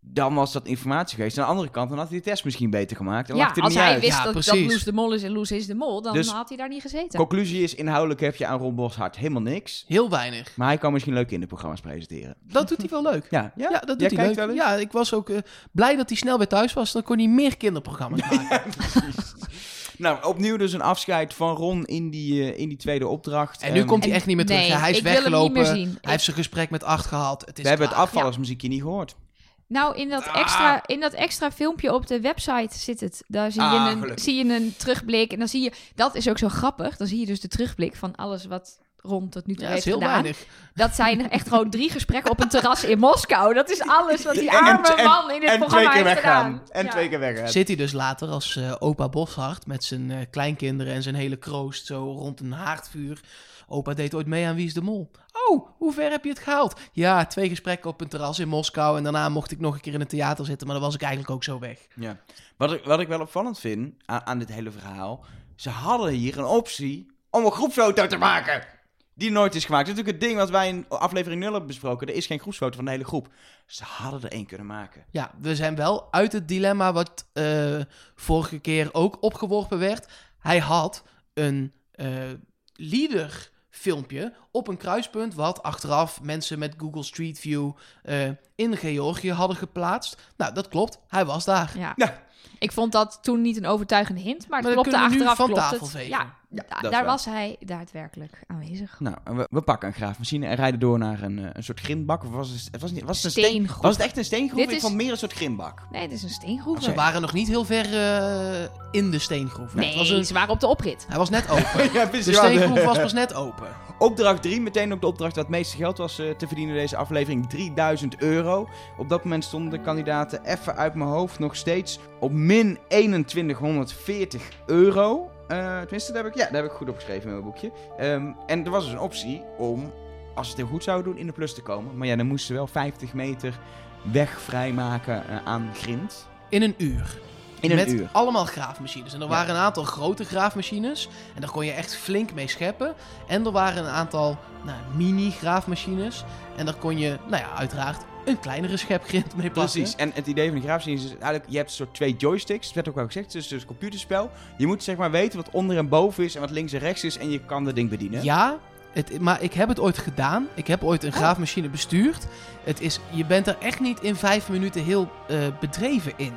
dan was dat informatie geweest. Aan de andere kant, dan had hij de test misschien beter gemaakt. En ja, er als niet hij uit. wist Ja, dat. Loes de Mol is en Loes is de Mol, dan Dus- had hij daar niet gezeten. Conclusie is, inhoudelijk heb je aan Ron Boshart helemaal niks. Heel weinig. Maar hij kan misschien leuke kinderprogramma's presenteren. Dat doet hij wel leuk. Ja, ja? Ja, dat Jij doet hij leuk. wel eens? Ja, ik was ook eh, blij dat hij snel weer thuis was. Dan kon hij meer kinderprogramma's maken. Nou, opnieuw dus een afscheid van Ron in die, eh, in die tweede opdracht. En nu komt hij echt niet meer terug. nee, hij is ik wil hem niet weggelopen. meer zien. Hij Ik- heeft zijn gesprek met acht gehad. Het is We hebben het afvallersmuziekje niet gehoord. Nou, in dat, Ah. extra, in dat extra filmpje op de website zit het. Daar zie je, Ah, een, gelukkig. zie je een terugblik. En dan zie je, dat is ook zo grappig. Dan zie je dus de terugblik van alles wat rond tot nu toe Ja, dat is heeft heel gedaan. weinig. Dat zijn echt gewoon drie gesprekken op een terras in Moskou. Dat is alles wat die arme en- man in dit en programma twee keer heeft weggaan. gedaan. En Ja. twee keer weggaan. Zit hij dus later als eh, opa Boshart met zijn eh, kleinkinderen en zijn hele kroost zo rond een haardvuur. Opa deed ooit mee aan Wie is de Mol. Oh, hoe ver heb je het gehaald? Ja, twee gesprekken op een terras in Moskou en daarna mocht ik nog een keer in het theater zitten, maar dan was ik eigenlijk ook zo weg. Ja. Wat, ik, wat ik wel opvallend vind aan, aan dit hele verhaal. Ze hadden hier een optie om een groepsfoto te maken. Die nooit is gemaakt. Dat is natuurlijk het ding wat wij in aflevering 0 hebben besproken. Er is geen groepsfoto van de hele groep. Ze hadden er één kunnen maken. Ja, we zijn wel uit het dilemma wat eh, vorige keer ook opgeworpen werd. Hij had een eh leader filmpje op een kruispunt wat achteraf mensen met Google Street View eh, in Georgië hadden geplaatst. Nou, dat klopt. Hij was daar. Ja. Ja. Ik vond dat toen niet een overtuigende hint, maar het Maar klopte achteraf. van klopt tafel het. vegen. Ja, Ja, da- daar wel. was hij daadwerkelijk aanwezig. Nou, en we, we pakken een graafmachine en rijden door naar een, eh, een soort grindbak. Of was het, het was niet, was het een steen, Steengroef. Was het echt een steengroef? Dit Ik is- vond meer een soort grindbak. Nee, het is een steengroef. Ze waren nog niet heel ver eh, in de steengroef. Nee, Het was een, ze waren op de oprit. hij was net open. ja, De steengroef was pas net open. Opdracht 3, meteen ook de opdracht waar het meeste geld was eh, te verdienen deze aflevering. 3000 euro. Op dat moment stonden de kandidaten even uit mijn hoofd nog steeds op min 2140 euro. Eh, tenminste, dat heb, ik, ja, dat heb ik goed opgeschreven in mijn boekje. Ehm, en er was dus een optie om, als ze het heel goed zouden doen, in de plus te komen. Maar ja, dan moesten ze wel 50 meter weg vrijmaken eh, aan grind. In een uur. In een met uur. allemaal graafmachines. En er Ja. waren een aantal grote graafmachines. En daar kon je echt flink mee scheppen. En er waren een aantal nou, mini-graafmachines. En daar kon je, nou ja, uiteraard een kleinere schepgrind mee pakken. Precies. En het idee van die graafmachine is dus eigenlijk, je hebt een soort twee joysticks. Dat werd ook al gezegd, het is dus een computerspel. Je moet zeg maar weten wat onder en boven is en wat links en rechts is en je kan dat ding bedienen. Ja, het, maar ik heb het ooit gedaan. Ik heb ooit een Oh. graafmachine bestuurd. Het is, je bent er echt niet in vijf minuten heel eh, bedreven in.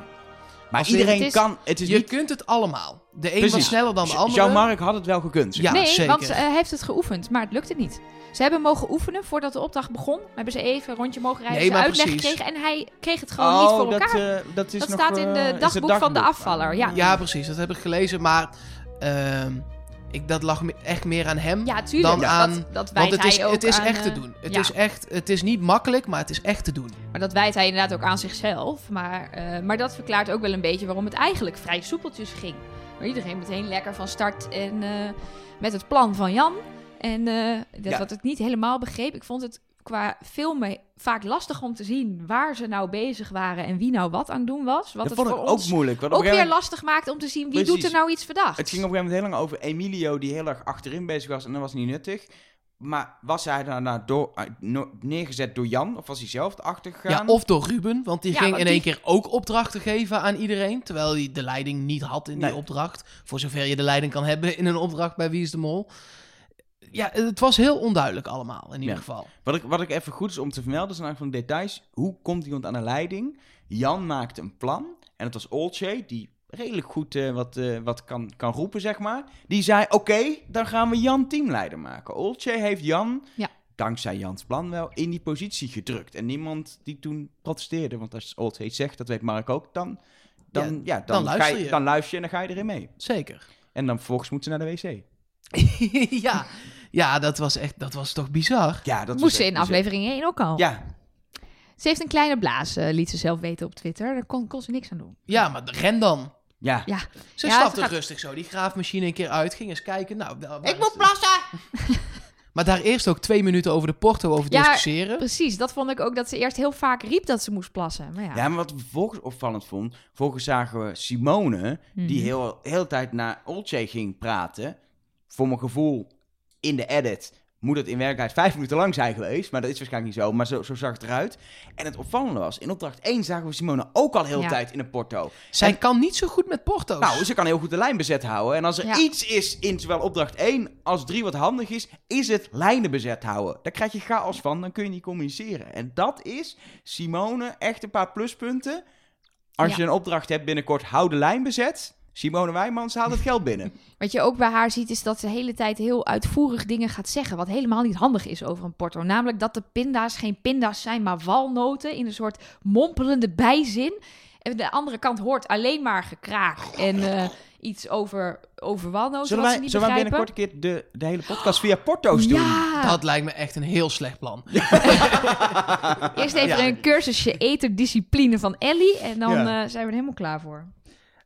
Maar iedereen het is- kan, het is Je niet... kunt het allemaal. De een Precies. was sneller dan de andere. Jean-Marc had het wel gekund. zeg Ja, nee, zeker. want eh, hij heeft het geoefend, maar het lukte niet. Ze hebben mogen oefenen voordat de opdracht begon. Hebben ze even een rondje mogen rijden, Nee, ze uitleg precies. gekregen. En hij kreeg het gewoon niet voor dat, elkaar. eh, dat is Dat nog, staat in eh, de het dagboek van de afvaller, ja. Ja, precies. Dat heb ik gelezen. Maar ehm, ik, dat lag me- echt meer aan hem. ja, tuurlijk. dan aan- dat, dat Want het is, het is aan, echt te eh, doen. Het, ja. is echt, het is niet makkelijk, maar het is echt te doen. Maar dat wijt hij inderdaad ook aan zichzelf. Maar, eh, maar dat verklaart ook wel een beetje waarom het eigenlijk vrij soepeltjes ging. Maar iedereen meteen lekker van start en eh, met het plan van Jan. En dat Ja. wat ik niet helemaal begreep. Ik vond het qua filmen vaak lastig om te zien waar ze nou bezig waren en wie nou wat aan het doen was. Wat Dat het vond ik voor ook ons moeilijk. want ook weer moment- lastig maakt om te zien wie Precies. doet er nou iets verdachts. Het ging op een gegeven moment heel lang over Emilio die heel erg achterin bezig was en dat was niet nuttig. Maar was hij daarna door, eh, neergezet door Jan of was hij zelf erachter gegaan? Ja, of door Ruben, want die Ja, ging want in één die- keer ook opdrachten geven aan iedereen. Terwijl hij de leiding niet had in Nee. die opdracht. Voor zover je de leiding kan hebben in een opdracht bij Wie is de Mol. Ja, het was heel onduidelijk allemaal, in ieder Ja. geval. Wat ik, wat ik even goed is om te vermelden, zijn eigenlijk van details. Hoe komt iemand aan de leiding? Jan maakte een plan. En het was Olcay, die redelijk goed eh, wat, eh, wat kan, kan roepen, zeg maar. Die zei, oké, dan gaan we Jan teamleider maken. Olcay heeft Jan, Ja. dankzij Jans plan wel, in die positie gedrukt. En niemand die toen protesteerde. Want als het zegt, dat weet Mark ook, dan... Dan, ja, dan, dan luister je, je. dan luister je en dan ga je erin mee. Zeker. En dan vervolgens moeten ze naar de wc. ja. Ja, dat was echt, dat was toch bizar. Ja, dat Moest ze in bizar. aflevering 1 ook al. Ja, Ze heeft een kleine blaas, eh, liet ze zelf weten op Twitter. Daar kon, kon ze niks aan doen. Ja, maar ren dan. ja. Ja, Ze Ja, stapte gaat- rustig zo die graafmachine een keer uit, ging eens kijken. Nou, ik moet plassen! Maar daar eerst ook twee minuten over de porto over Ja, discussiëren. Precies, dat vond ik ook dat ze eerst heel vaak riep dat ze moest plassen. Maar ja, Ja, maar wat we vervolgens opvallend vond, vervolgens zagen we Simone, die Mhm. heel, heel de tijd naar Olcay ging praten. Voor mijn gevoel in de edit moet het in werkelijkheid vijf minuten lang zijn geweest. Maar dat is waarschijnlijk niet zo. Maar zo, zo zag het eruit. En het opvallende was, in opdracht 1 zagen we Simone ook al heel de Ja. tijd in een porto. Zij En- kan niet zo goed met porto's. Nou, ze kan heel goed de lijn bezet houden. En als er Ja. iets is in zowel opdracht 1 als 3 wat handig is, is het lijnen bezet houden. Daar krijg je chaos van, dan kun je niet communiceren. En dat is, Simone, echt een paar pluspunten. Als Ja. je een opdracht hebt binnenkort, hou de lijn bezet. Simone Wijmans haalt het geld binnen. Wat je ook bij haar ziet, is dat ze de hele tijd heel uitvoerig dingen gaat zeggen. Wat helemaal niet handig is over een porto. Namelijk dat de pinda's geen pinda's zijn, maar walnoten. In een soort mompelende bijzin. En de andere kant hoort alleen maar gekraak. En eh, iets over, over walnoten. Zullen wat wij, ze niet zullen wij begrijpen. binnenkort een keer de, de hele podcast via porto's doen? Ja, Dat lijkt me echt een heel slecht plan. eerst even Ja. een cursusje eterdiscipline van Ellie. En dan Ja. eh, zijn we er helemaal klaar voor.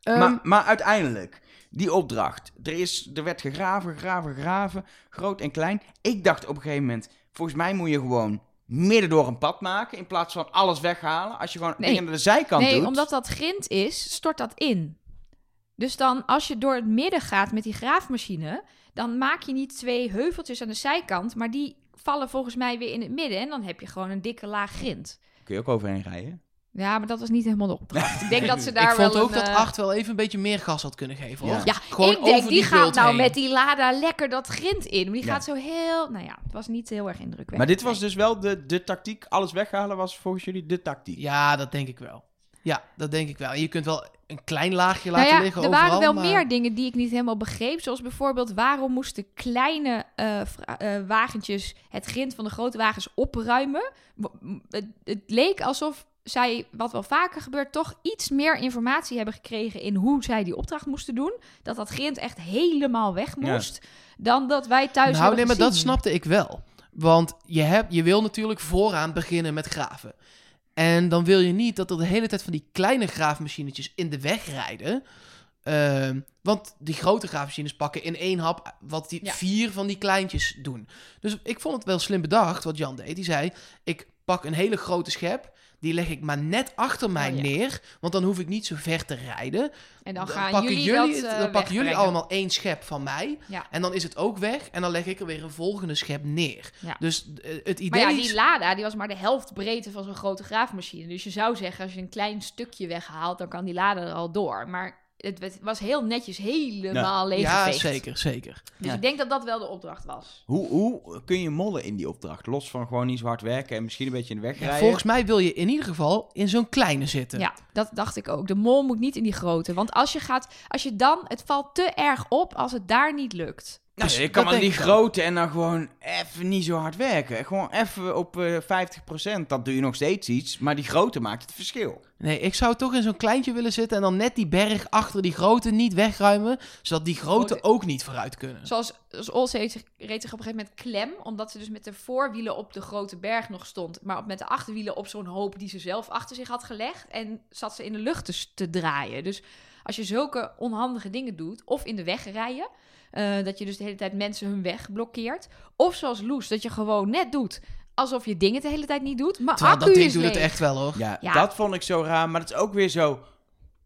Ehm, maar, maar uiteindelijk, die opdracht. Er, is, er werd gegraven, gegraven, gegraven. Groot en klein. Ik dacht op een gegeven moment, volgens mij moet je gewoon midden door een pad maken. In plaats van alles weghalen. Als je gewoon Nee. aan de zijkant nee, doet. omdat dat grind is, stort dat in. Dus dan, als je door het midden gaat met die graafmachine, dan maak je niet twee heuveltjes aan de zijkant, maar die vallen volgens mij weer in het midden. En dan heb je gewoon een dikke laag grind. Kun je ook overheen rijden. Ja, maar dat was niet helemaal de opdracht. Ik denk dat ze daar ik vond wel ook een, dat eh, 8 wel even een beetje meer gas had kunnen geven. Ja. Hoor. Ja, Gewoon ik denk, over die, die gaat nou heen. met die Lada lekker dat grind in. Maar die Ja. gaat zo heel... Nou ja, het was niet heel erg indrukwekkend. Maar dit was dus wel de, de tactiek. Alles weghalen was volgens jullie de tactiek. Ja, dat denk ik wel. Ja, dat denk ik wel. En je kunt wel een klein laagje Nou laten ja, liggen er overal. waren wel maar... meer dingen die ik niet helemaal begreep. Zoals bijvoorbeeld, waarom moesten kleine eh, eh, wagentjes het grind van de grote wagens opruimen? Het leek alsof zij, wat wel vaker gebeurt, toch iets meer informatie hebben gekregen in hoe zij die opdracht moesten doen. Dat dat grind echt helemaal weg Ja. moest. Dan dat wij thuis Nou, nee, maar dat snapte ik wel. Want je, hebt, je wil natuurlijk vooraan beginnen met graven. En dan wil je niet dat er de hele tijd van die kleine graafmachinetjes in de weg rijden. Ehm, want die grote graafmachines pakken in één hap wat die Ja. vier van die kleintjes doen. Dus ik vond het wel slim bedacht wat Jan deed. Die zei, ik pak een hele grote schep. Die leg ik maar net achter mij Oh, ja. neer. Want dan hoef ik niet zo ver te rijden. En dan gaan pakken jullie, jullie, dat eh, dan pakken jullie allemaal één schep van mij. Ja. En dan is het ook weg. En dan leg ik er weer een volgende schep neer. Ja. Dus eh, het idee Maar ja, die Lada die was maar de helft breedte van zo'n grote graafmachine. Dus je zou zeggen, als je een klein stukje weghaalt, dan kan die Lada er al door. Maar het, was heel netjes helemaal Ja, leeggeveegd. zeker, zeker. Dus Ja. ik denk dat dat wel de opdracht was. Hoe, hoe kun je mollen in die opdracht? Los van gewoon niet zo hard werken en misschien een beetje in de weg Ja, rijden. volgens mij wil je in ieder geval in zo'n kleine zitten. Ja, dat dacht ik ook. De mol moet niet in die grote. Want als je gaat, als je dan, het valt te erg op als het daar niet lukt. Nou, Dus je kan aan die ik wel. grote en dan gewoon even niet zo hard werken. Gewoon even op eh 50%. Dat doe je nog steeds iets. Maar die grote maakt het verschil. Nee, ik zou toch in zo'n kleintje willen zitten en dan net die berg achter die grote niet wegruimen, zodat die grote Grote- ook niet vooruit kunnen. Zoals, zoals Olse reed zich, op een gegeven moment klem. Omdat ze dus met de voorwielen op de grote berg nog stond. Maar op, met de achterwielen op zo'n hoop die ze zelf achter zich had gelegd. En zat ze in de lucht te draaien. Dus als je zulke onhandige dingen doet. Of in de weg rijden. Eh, dat je dus de hele tijd mensen hun weg blokkeert. Of zoals Loes, dat je gewoon net doet alsof je dingen de hele tijd niet doet. Maar Terwijl accu dat ding is doet het echt wel hoor. Ja, Ja. dat vond ik zo raar. Maar dat is ook weer zo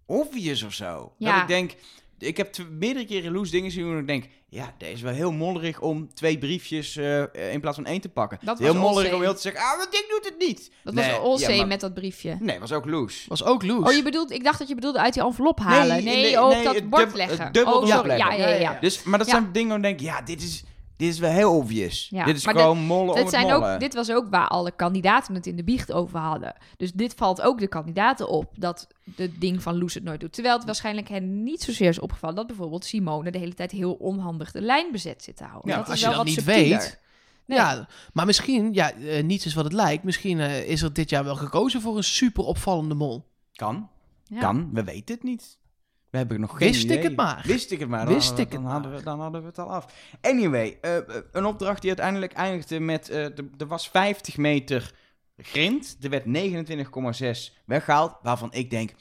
obvious of zo. Ja. Dat ik denk... Ik heb meerdere keren Loes dingen zien doen en ik denk... Ja, deze is wel heel mollerig om twee briefjes eh, in plaats van één te pakken. Dat heel was mollerig om heel te zeggen... Ah, dat ding doet het niet. Dat Nee, was Olsee ja, maar- met dat briefje. Nee, was ook Loes. Was ook loose. Oh, je bedoelt, ik dacht dat je bedoelde uit die envelop halen. Nee, nee, dat bord dub- leggen. dubbel oh. Ja, leggen. ja, ja. ja. Dus, maar dat Ja. zijn dingen waar ik denk... Ja, dit is, dit is wel heel obvious. Ja, Dit is maar gewoon mollen om Dit, het zijn mollen. ook, dit was ook waar alle kandidaten het in de biecht over hadden. Dus dit valt ook de kandidaten op, dat de ding van Loes het nooit doet. Terwijl het waarschijnlijk hen niet zozeer is opgevallen dat bijvoorbeeld Simone de hele tijd heel onhandig de lijn bezet zit te houden. Ja, dat als is je wel dat wat niet subtieler. weet. Nee. Ja, maar misschien, ja, eh, niets is wat het lijkt. Misschien eh, is er dit jaar wel gekozen voor een super opvallende mol. Kan, Ja. kan. We weten het niet. We hebben nog geen Wist ik het maar. Wist ik het maar. Dan, Wist hadden, ik dan, het hadden maar. we, dan hadden we het al af. Anyway, eh, eh, een opdracht die uiteindelijk eindigde met... eh, de- er was 50 meter grind. Er werd 29,6 weggehaald. Waarvan ik denk...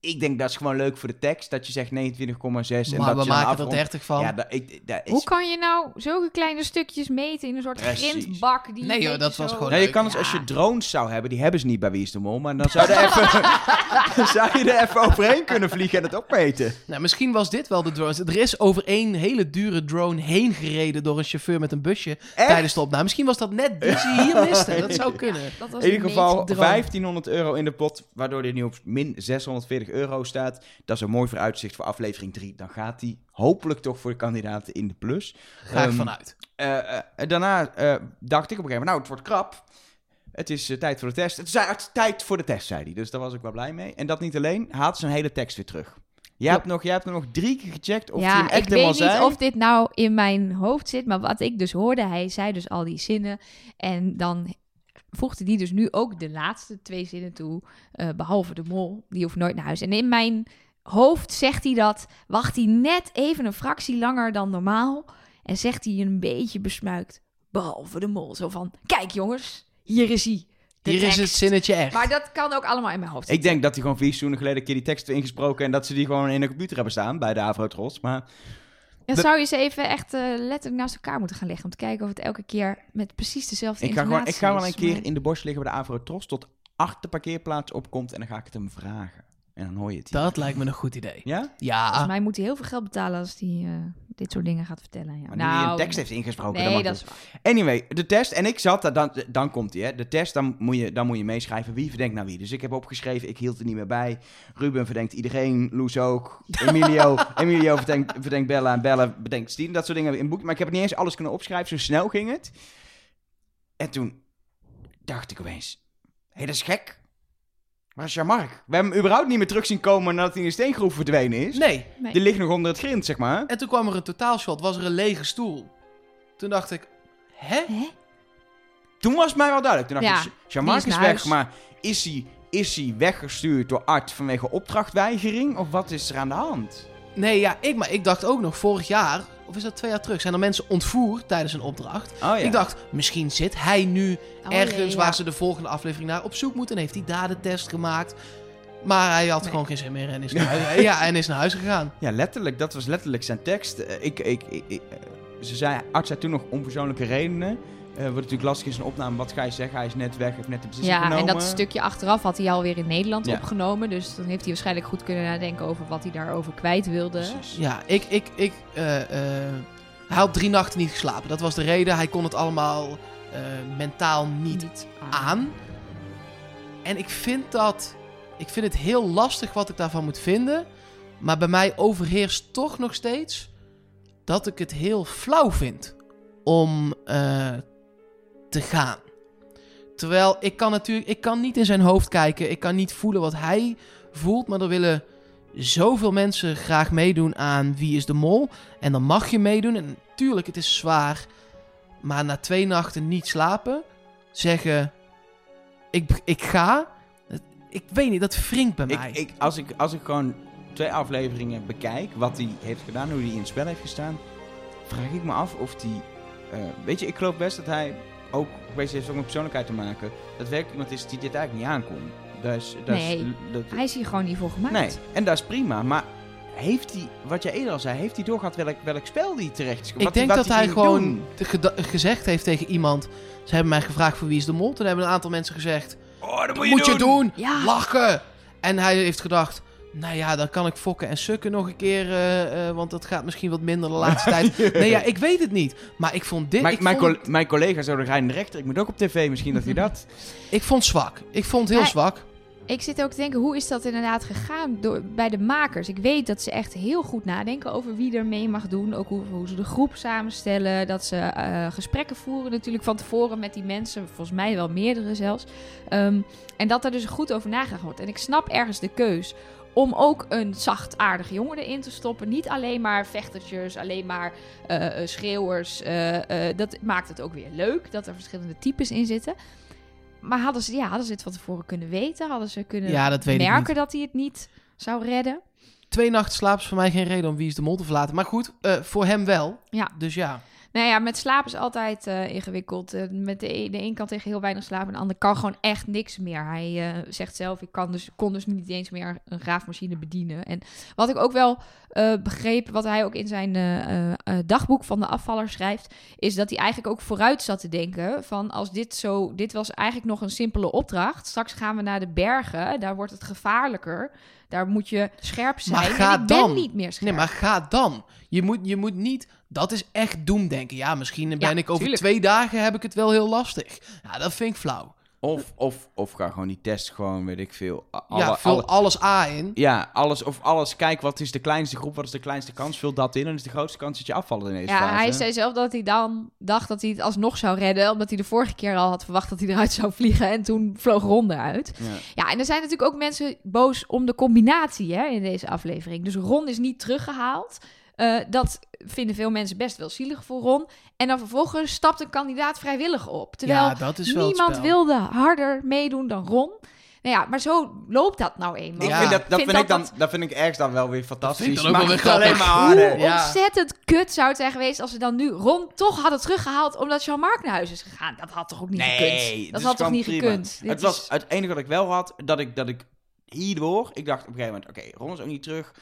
ik denk dat is gewoon leuk voor de tekst. Dat je zegt 29,6 en maar dat we je maken er afrondt. 30 van. Ja, dat, ik, dat is... Hoe kan je nou zulke kleine stukjes meten in een soort Precies. grindbak? Die Nee, joh, dat was zo- gewoon Nou, je kan dus als Ja. je drones zou hebben, die hebben ze niet bij Wie is de Mol, maar dan zou, je er even, zou je er even overheen kunnen vliegen en het opmeten. Nou, misschien was dit wel de drone. Er is over één hele dure drone heen gereden door een chauffeur met een busje Echt? tijdens de opname. Misschien was dat net die ze hier misten. Dat zou kunnen. Dat was In ieder geval meetdroom. 1500 euro in de pot, waardoor dit nu op min 640 euro staat. Dat is een mooi vooruitzicht voor aflevering 3. Dan gaat die hopelijk toch voor de kandidaten in de plus. Ga ik Ehm, vanuit. Eh, eh, daarna eh, dacht ik op een gegeven moment, nou, het wordt krap. Het is tijd voor de test. Het is tijd voor de test, zei hij. Dus daar was ik wel blij mee. En dat niet alleen, had zijn hele tekst weer terug. Jij, hebt nog, jij hebt nog drie keer gecheckt of hij hem ja, echt ik helemaal weet niet zei. of dit nou in mijn hoofd zit, maar wat ik dus hoorde, hij zei dus al die zinnen en dan voegde die dus nu ook de laatste twee zinnen toe, eh, behalve de mol, die hoeft nooit naar huis. En in mijn hoofd zegt hij dat, wacht hij net even een fractie langer dan normaal en zegt hij een beetje besmuikt, behalve de mol. Zo van, kijk jongens, hier is hij. Hier is het zinnetje echt. Maar dat kan ook allemaal in mijn hoofd Ik denk dat hij gewoon vier seizoenen geleden een keer die tekst ingesproken... en dat ze die gewoon in de computer hebben staan bij de Avro-Tros. Maar Ja, De- zou je ze even echt eh, letterlijk naast elkaar moeten gaan leggen om te kijken of het elke keer met precies dezelfde ik ga, gewoon, ik ga wel een keer in de bos liggen bij de Avro-Tros... tot achter de parkeerplaats opkomt en dan ga ik het hem vragen. En dan hoor je het hier. Dat lijkt me een goed idee. Ja? Ja, Volgens mij moet hij heel veel geld betalen als hij eh, dit soort dingen gaat vertellen. Ja. Maar nu hij een tekst heeft ingesproken, Nee, dat is waar. Anyway, de test. En ik zat daar, dan, dan komt hij, hè. De test, dan moet, je, dan moet je meeschrijven wie verdenkt nou wie. Dus ik heb opgeschreven, ik hield er niet meer bij. Ruben verdenkt iedereen, Loes ook. Emilio, Emilio verdenkt, verdenkt Bella en Bella bedenkt Stien. Dat soort dingen in boek. Maar ik heb niet eens alles kunnen opschrijven, zo snel ging het. En toen dacht ik opeens, hé, hey, dat is gek. Waar is Jean-Marc? We hebben hem überhaupt niet meer terug zien komen nadat hij in de steengroef verdwenen is. nee. Nee. Die ligt nog onder het grind, zeg maar. En toen kwam er een totaalshot, was er een lege stoel. Toen dacht ik, hè? Hè? Toen was het mij wel duidelijk. Toen dacht Ja, ik, Jean-Marc is is weg, maar is hij, is hij weggestuurd door Art vanwege opdrachtweigering? Of wat is er aan de hand? Nee, ja, ik, maar ik dacht ook nog vorig jaar, of is dat twee jaar terug, zijn er mensen ontvoerd tijdens een opdracht. Oh ja. Ik dacht, misschien zit hij nu Oh, ergens nee, ja. waar ze de volgende aflevering naar op zoek moeten. En heeft hij daar de test gemaakt. Maar hij had Nee. gewoon geen zin meer en is naar huis, ja, en is naar huis gegaan. Ja, letterlijk. Dat was letterlijk zijn tekst. Eh, Ik, ik, ik, ik- eh, ze zei, Art zei toen nog onpersoonlijke redenen. Eh wat natuurlijk lastig is in een opname. Wat ga je zeggen? Hij is net weg, heeft net de beslissing Ja, genomen. en dat stukje achteraf had hij alweer in Nederland Ja. opgenomen. Dus dan heeft hij waarschijnlijk goed kunnen nadenken over wat hij daarover kwijt wilde. Precies. Ja, ik, ik, ik, eh, eh, hij had drie nachten niet geslapen. Dat was de reden. Hij kon het allemaal eh, mentaal niet Niet aan. En ik vind dat. Ik vind het heel lastig wat ik daarvan moet vinden. Maar bij mij overheerst toch nog steeds dat ik het heel flauw vind om eh, te gaan. Terwijl ik kan natuurlijk, ik kan niet in zijn hoofd kijken. Ik kan niet voelen wat hij voelt. Maar er willen zoveel mensen graag meedoen aan Wie is de Mol. En dan mag je meedoen. En natuurlijk, het is zwaar. Maar na twee nachten niet slapen, zeggen: Ik, ik ga. Ik weet niet, dat wringt bij mij. Ik, ik, als, ik, als ik gewoon twee afleveringen bekijk, wat hij heeft gedaan, hoe hij in het spel heeft gestaan, vraag ik me af of hij... eh, weet je, ik geloof best dat hij ook, weet je, heeft ook met persoonlijkheid te maken, dat werkelijk iemand is die dit eigenlijk niet aankomt. Dat Nee, is, dat, Hij is hier gewoon niet voor gemaakt. nee, en dat is prima, maar heeft hij, wat jij eerder al zei, heeft hij doorgehad welk, welk spel die terecht is gekomen? Ik denk Wat- dat hij gewoon doen? gezegd heeft tegen iemand. Ze hebben mij gevraagd voor wie is de mol. Toen hebben een aantal mensen gezegd: Oh, dat moet, moet je doen! Ja. Lachen! En hij heeft gedacht: Nou ja, dan kan ik fokken en sukken nog een keer. eh, eh, want dat gaat misschien wat minder de laatste tijd. Nee, ja, ik weet het niet. Maar ik vond dit. Mijn, ik, mijn, vond, coll- mijn collega zo de rijdende rechter, ik moet ook op tv, misschien dat hij dat... ik vond zwak. Ik vond heel zwak. Ik zit ook te denken, hoe is dat inderdaad gegaan door, bij de makers? Ik weet dat ze echt heel goed nadenken over wie er mee mag doen. Ook hoe, hoe ze de groep samenstellen. Dat ze eh, gesprekken voeren natuurlijk van tevoren met die mensen. Volgens mij wel meerdere zelfs. Ehm, en dat er dus goed over nagedacht wordt. En ik snap ergens de keus om ook een zachtaardige jongen erin te stoppen. Niet alleen maar vechtertjes, alleen maar eh, eh, schreeuwers. eh, dat maakt het ook weer leuk dat er verschillende types in zitten. Maar hadden ze, ja, hadden ze het van tevoren kunnen weten? Hadden ze kunnen Ja, dat merken dat hij het niet zou redden? Twee nachten slaap is voor mij geen reden om wie is de mol te verlaten. Maar goed, voor hem wel. Ja. Dus ja. Nou ja, met slaap is altijd eh, ingewikkeld. Eh, met de, e- de een kan tegen heel weinig slapen en de ander kan gewoon echt niks meer. Hij eh, zegt zelf, ik kan dus, kon dus niet eens meer een graafmachine bedienen. En wat ik ook wel begreep, wat hij ook in zijn dagboek van de afvaller schrijft, is dat hij eigenlijk ook vooruit zat te denken van als dit zo, dit was eigenlijk nog een simpele opdracht. Straks gaan we naar de bergen, daar wordt het gevaarlijker. Daar moet je scherp zijn. Maar en ga ik ben dan. niet meer scherp. Nee, maar ga dan. Je moet, je moet niet... Dat is echt doemdenken. Ja, misschien ben ik over tuurlijk. twee dagen heb ik het wel heel lastig. Ja, dat vind ik flauw. Of, of, of ga gewoon die test gewoon, weet ik veel. Alle, ja, vul alle- alles A in. ja, alles of alles. Kijk, wat is de kleinste groep? Wat is de kleinste kans? Vul dat in. En is de grootste kans dat je afvallen in deze Ja, fase. hij zei zelf dat hij dan dacht dat hij het alsnog zou redden. Omdat hij de vorige keer al had verwacht dat hij eruit zou vliegen. En toen vloog Ron eruit. Ja. Ja, en er zijn natuurlijk ook mensen boos om de combinatie hè, in deze aflevering. Dus Ron is niet teruggehaald. Eh, dat vinden veel mensen best wel zielig voor Ron. En dan vervolgens stapt een kandidaat vrijwillig op. Terwijl ja, dat is wel het niemand wilde harder meedoen dan Ron. Nou ja, maar zo loopt dat nou eenmaal. Ik vind dat, dat, Vind vind ik dat dan, dat vind ik ergens dan wel weer fantastisch. vind ik dan ook Maar wel weer alleen maar harder. Hoe Ja. ontzettend kut zou het zijn geweest als ze dan nu Ron toch hadden teruggehaald omdat Jean-Marc naar huis is gegaan. Dat had toch ook niet gekund? Nee, Dat is had toch niet prima. gekund? Dit Het was is- het enige wat ik wel had, dat ik, dat ik hierdoor, ik dacht op een gegeven moment, oké, Ron is ook niet terug.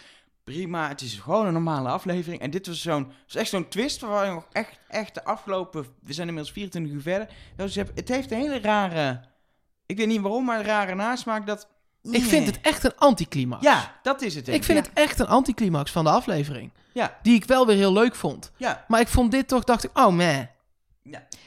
Prima, het is gewoon een normale aflevering. En dit was zo'n, was echt zo'n twist waar je nog echt, echt de afgelopen, we zijn inmiddels 24 uur verder. Dus je hebt- het heeft een hele rare, ik weet niet waarom, maar een rare nasmaak dat... Ik vind het echt een anticlimax. Ja, dat is het. denk Ik vind Ja. het echt een anticlimax van de aflevering. Ja, Die ik wel weer heel leuk vond. ja, Maar ik vond dit toch, dacht ik, oh man.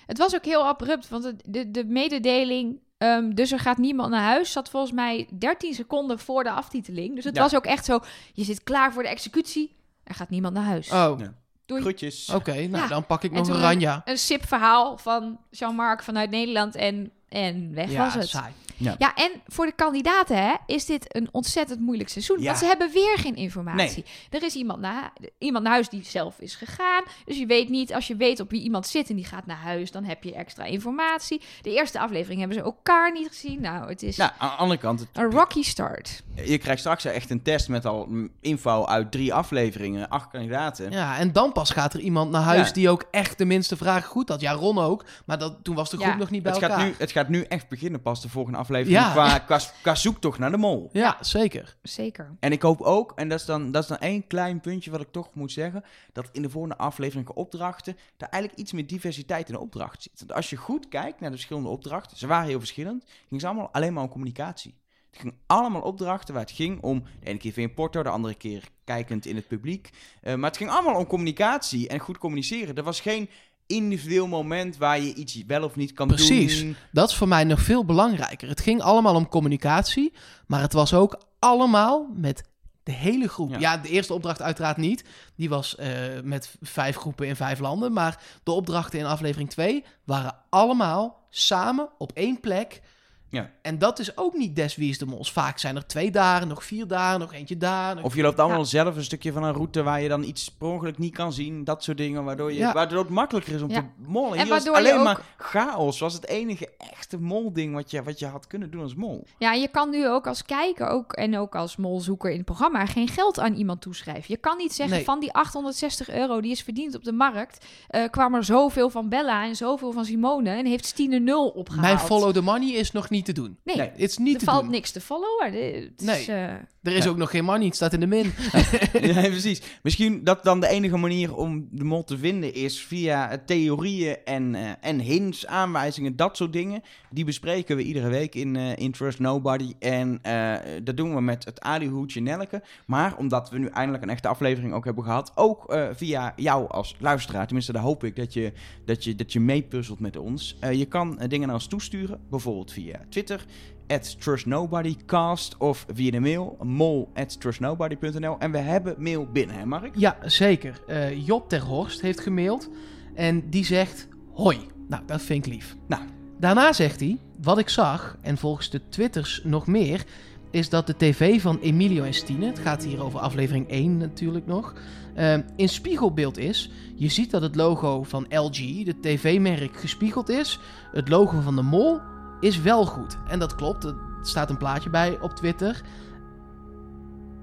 Het was ook heel abrupt, want de, de mededeling... ehm, dus er gaat niemand naar huis. Zat volgens mij 13 seconden voor de aftiteling. Dus het Ja. was ook echt zo. Je zit klaar voor de executie. Er gaat niemand naar huis. Oh, Ja. Doei. groetjes. oké. nou, Ja. dan pak ik nog een een- ranja. Een sip-verhaal van Jean-Marc vanuit Nederland. En, en weg Ja, was het. saai. Ja, en voor de kandidaten hè, is dit een ontzettend moeilijk seizoen. Ja. Want ze hebben weer geen informatie. Er is iemand naar, iemand naar huis die zelf is gegaan. Dus je weet niet, als je weet op wie iemand zit en die gaat naar huis, dan heb je extra informatie. De eerste aflevering hebben ze elkaar niet gezien. Nou, het is Nou, aan de andere kant, het- een rocky start. je krijgt straks echt een test met al info uit drie afleveringen, acht kandidaten. Ja, en dan pas gaat er iemand naar huis Ja. die ook echt de minste vragen goed had. Ja, Ron ook. Maar dat, toen was de groep Ja. nog niet bij Het elkaar. gaat, nu, het gaat nu echt beginnen pas, de volgende aflevering, Ja. qua, qua, qua zoektocht naar de mol. Ja, zeker. Zeker. En ik hoop ook, en dat is, dan, dat is dan één klein puntje wat ik toch moet zeggen, dat in de volgende aflevering opdrachten, daar eigenlijk iets meer diversiteit in de opdracht zit. Want als je goed kijkt naar de verschillende opdrachten, ze waren heel verschillend, ging ze allemaal alleen maar om communicatie. Het ging allemaal opdrachten waar het ging om, de ene keer via een porto, de andere keer kijkend in het publiek. Eh, maar het ging allemaal om communicatie en goed communiceren. Er was geen individueel moment waar je iets wel of niet kan Precies. doen. Dat is voor mij nog veel belangrijker. Het ging allemaal om communicatie, maar het was ook allemaal met de hele groep. Ja. Ja, de eerste opdracht uiteraard niet. Die was eh, met vijf groepen in vijf landen. Maar de opdrachten in aflevering 2 waren allemaal samen op één plek. Ja. En dat is ook niet des wie is de mos. Vaak zijn er twee dagen, nog vier dagen, nog eentje daar. nog- Of je loopt allemaal Ja. zelf een stukje van een route waar je dan iets per ongeluk niet kan zien. Dat soort dingen, waardoor, je, Ja. waardoor het makkelijker is om Ja. te mollen. En waardoor je alleen ook- maar chaos. was het enige echte molding wat je, wat je had kunnen doen als mol. Ja, je kan nu ook als kijker ook, en ook als molzoeker in het programma geen geld aan iemand toeschrijven. Je kan niet zeggen Nee. van die 860 euro die is verdiend op de markt, eh, kwam er zoveel van Bella en zoveel van Simone en heeft Stine nul opgehaald. Mijn follow the money is nog niet te doen. Nee, Nee. Het is niet er te valt doen. niks te followen. Het is, Nee. eh, Er is Ja. ook nog geen money, het staat in de min. ja, precies. Misschien dat dan de enige manier om de mol te vinden is via theorieën en, eh, en hints, aanwijzingen, dat soort dingen. Die bespreken we iedere week in, eh in Trust Nobody. En eh, dat doen we met het alihoedje Nelke. Maar omdat we nu eindelijk een echte aflevering ook hebben gehad, ook eh, via jou als luisteraar. Tenminste, daar hoop ik dat je, dat je, dat je meepuzzelt met ons. Eh, je kan dingen naar ons toesturen, bijvoorbeeld via Twitter at trustnobodycast of via de mail mol at trustnobody.nl. En we hebben mail binnen, hè Mark? Ja, zeker. Eh, Job ter Horst heeft gemaild en die zegt hoi. Nou, dat vind ik lief. Nou. Daarna zegt hij, wat ik zag, en volgens de twitters nog meer, is dat de tv van Emilio en Stine, het gaat hier over aflevering 1 natuurlijk nog, eh, in spiegelbeeld is. Je ziet dat het logo van LG, de tv-merk, gespiegeld is. Het logo van de mol is wel goed. En dat klopt, er staat een plaatje bij op Twitter.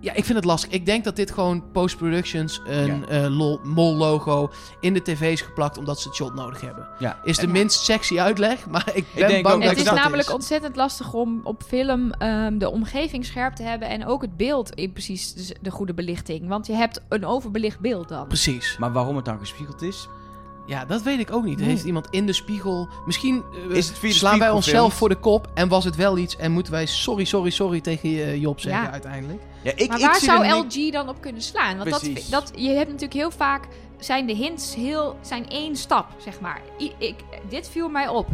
Ja, ik vind het lastig. Ik denk dat dit gewoon post-productions een eh, lol- mol-logo in de tv is geplakt omdat ze het shot nodig hebben. Ja. Is de En- minst sexy uitleg, maar ik ben denk bang ook dat het is dat namelijk ontzettend lastig om op film ehm, de omgeving scherp te hebben en ook het beeld in precies de goede belichting. Want je hebt een overbelicht beeld dan. Precies. Maar waarom het dan gespiegeld is? Ja, dat weet ik ook niet. Nee. Heeft iemand in de spiegel... Misschien eh, Is het via de slaan wij onszelf voor de kop en was het wel iets en moeten wij sorry, sorry, sorry tegen je, Job zeggen Ja. uiteindelijk. Ja, ik, maar ik waar zou LG dan op kunnen slaan? Want dat, Precies. dat, je hebt natuurlijk heel vaak zijn de hints heel zijn één stap, zeg maar. I- ik, dit viel mij op.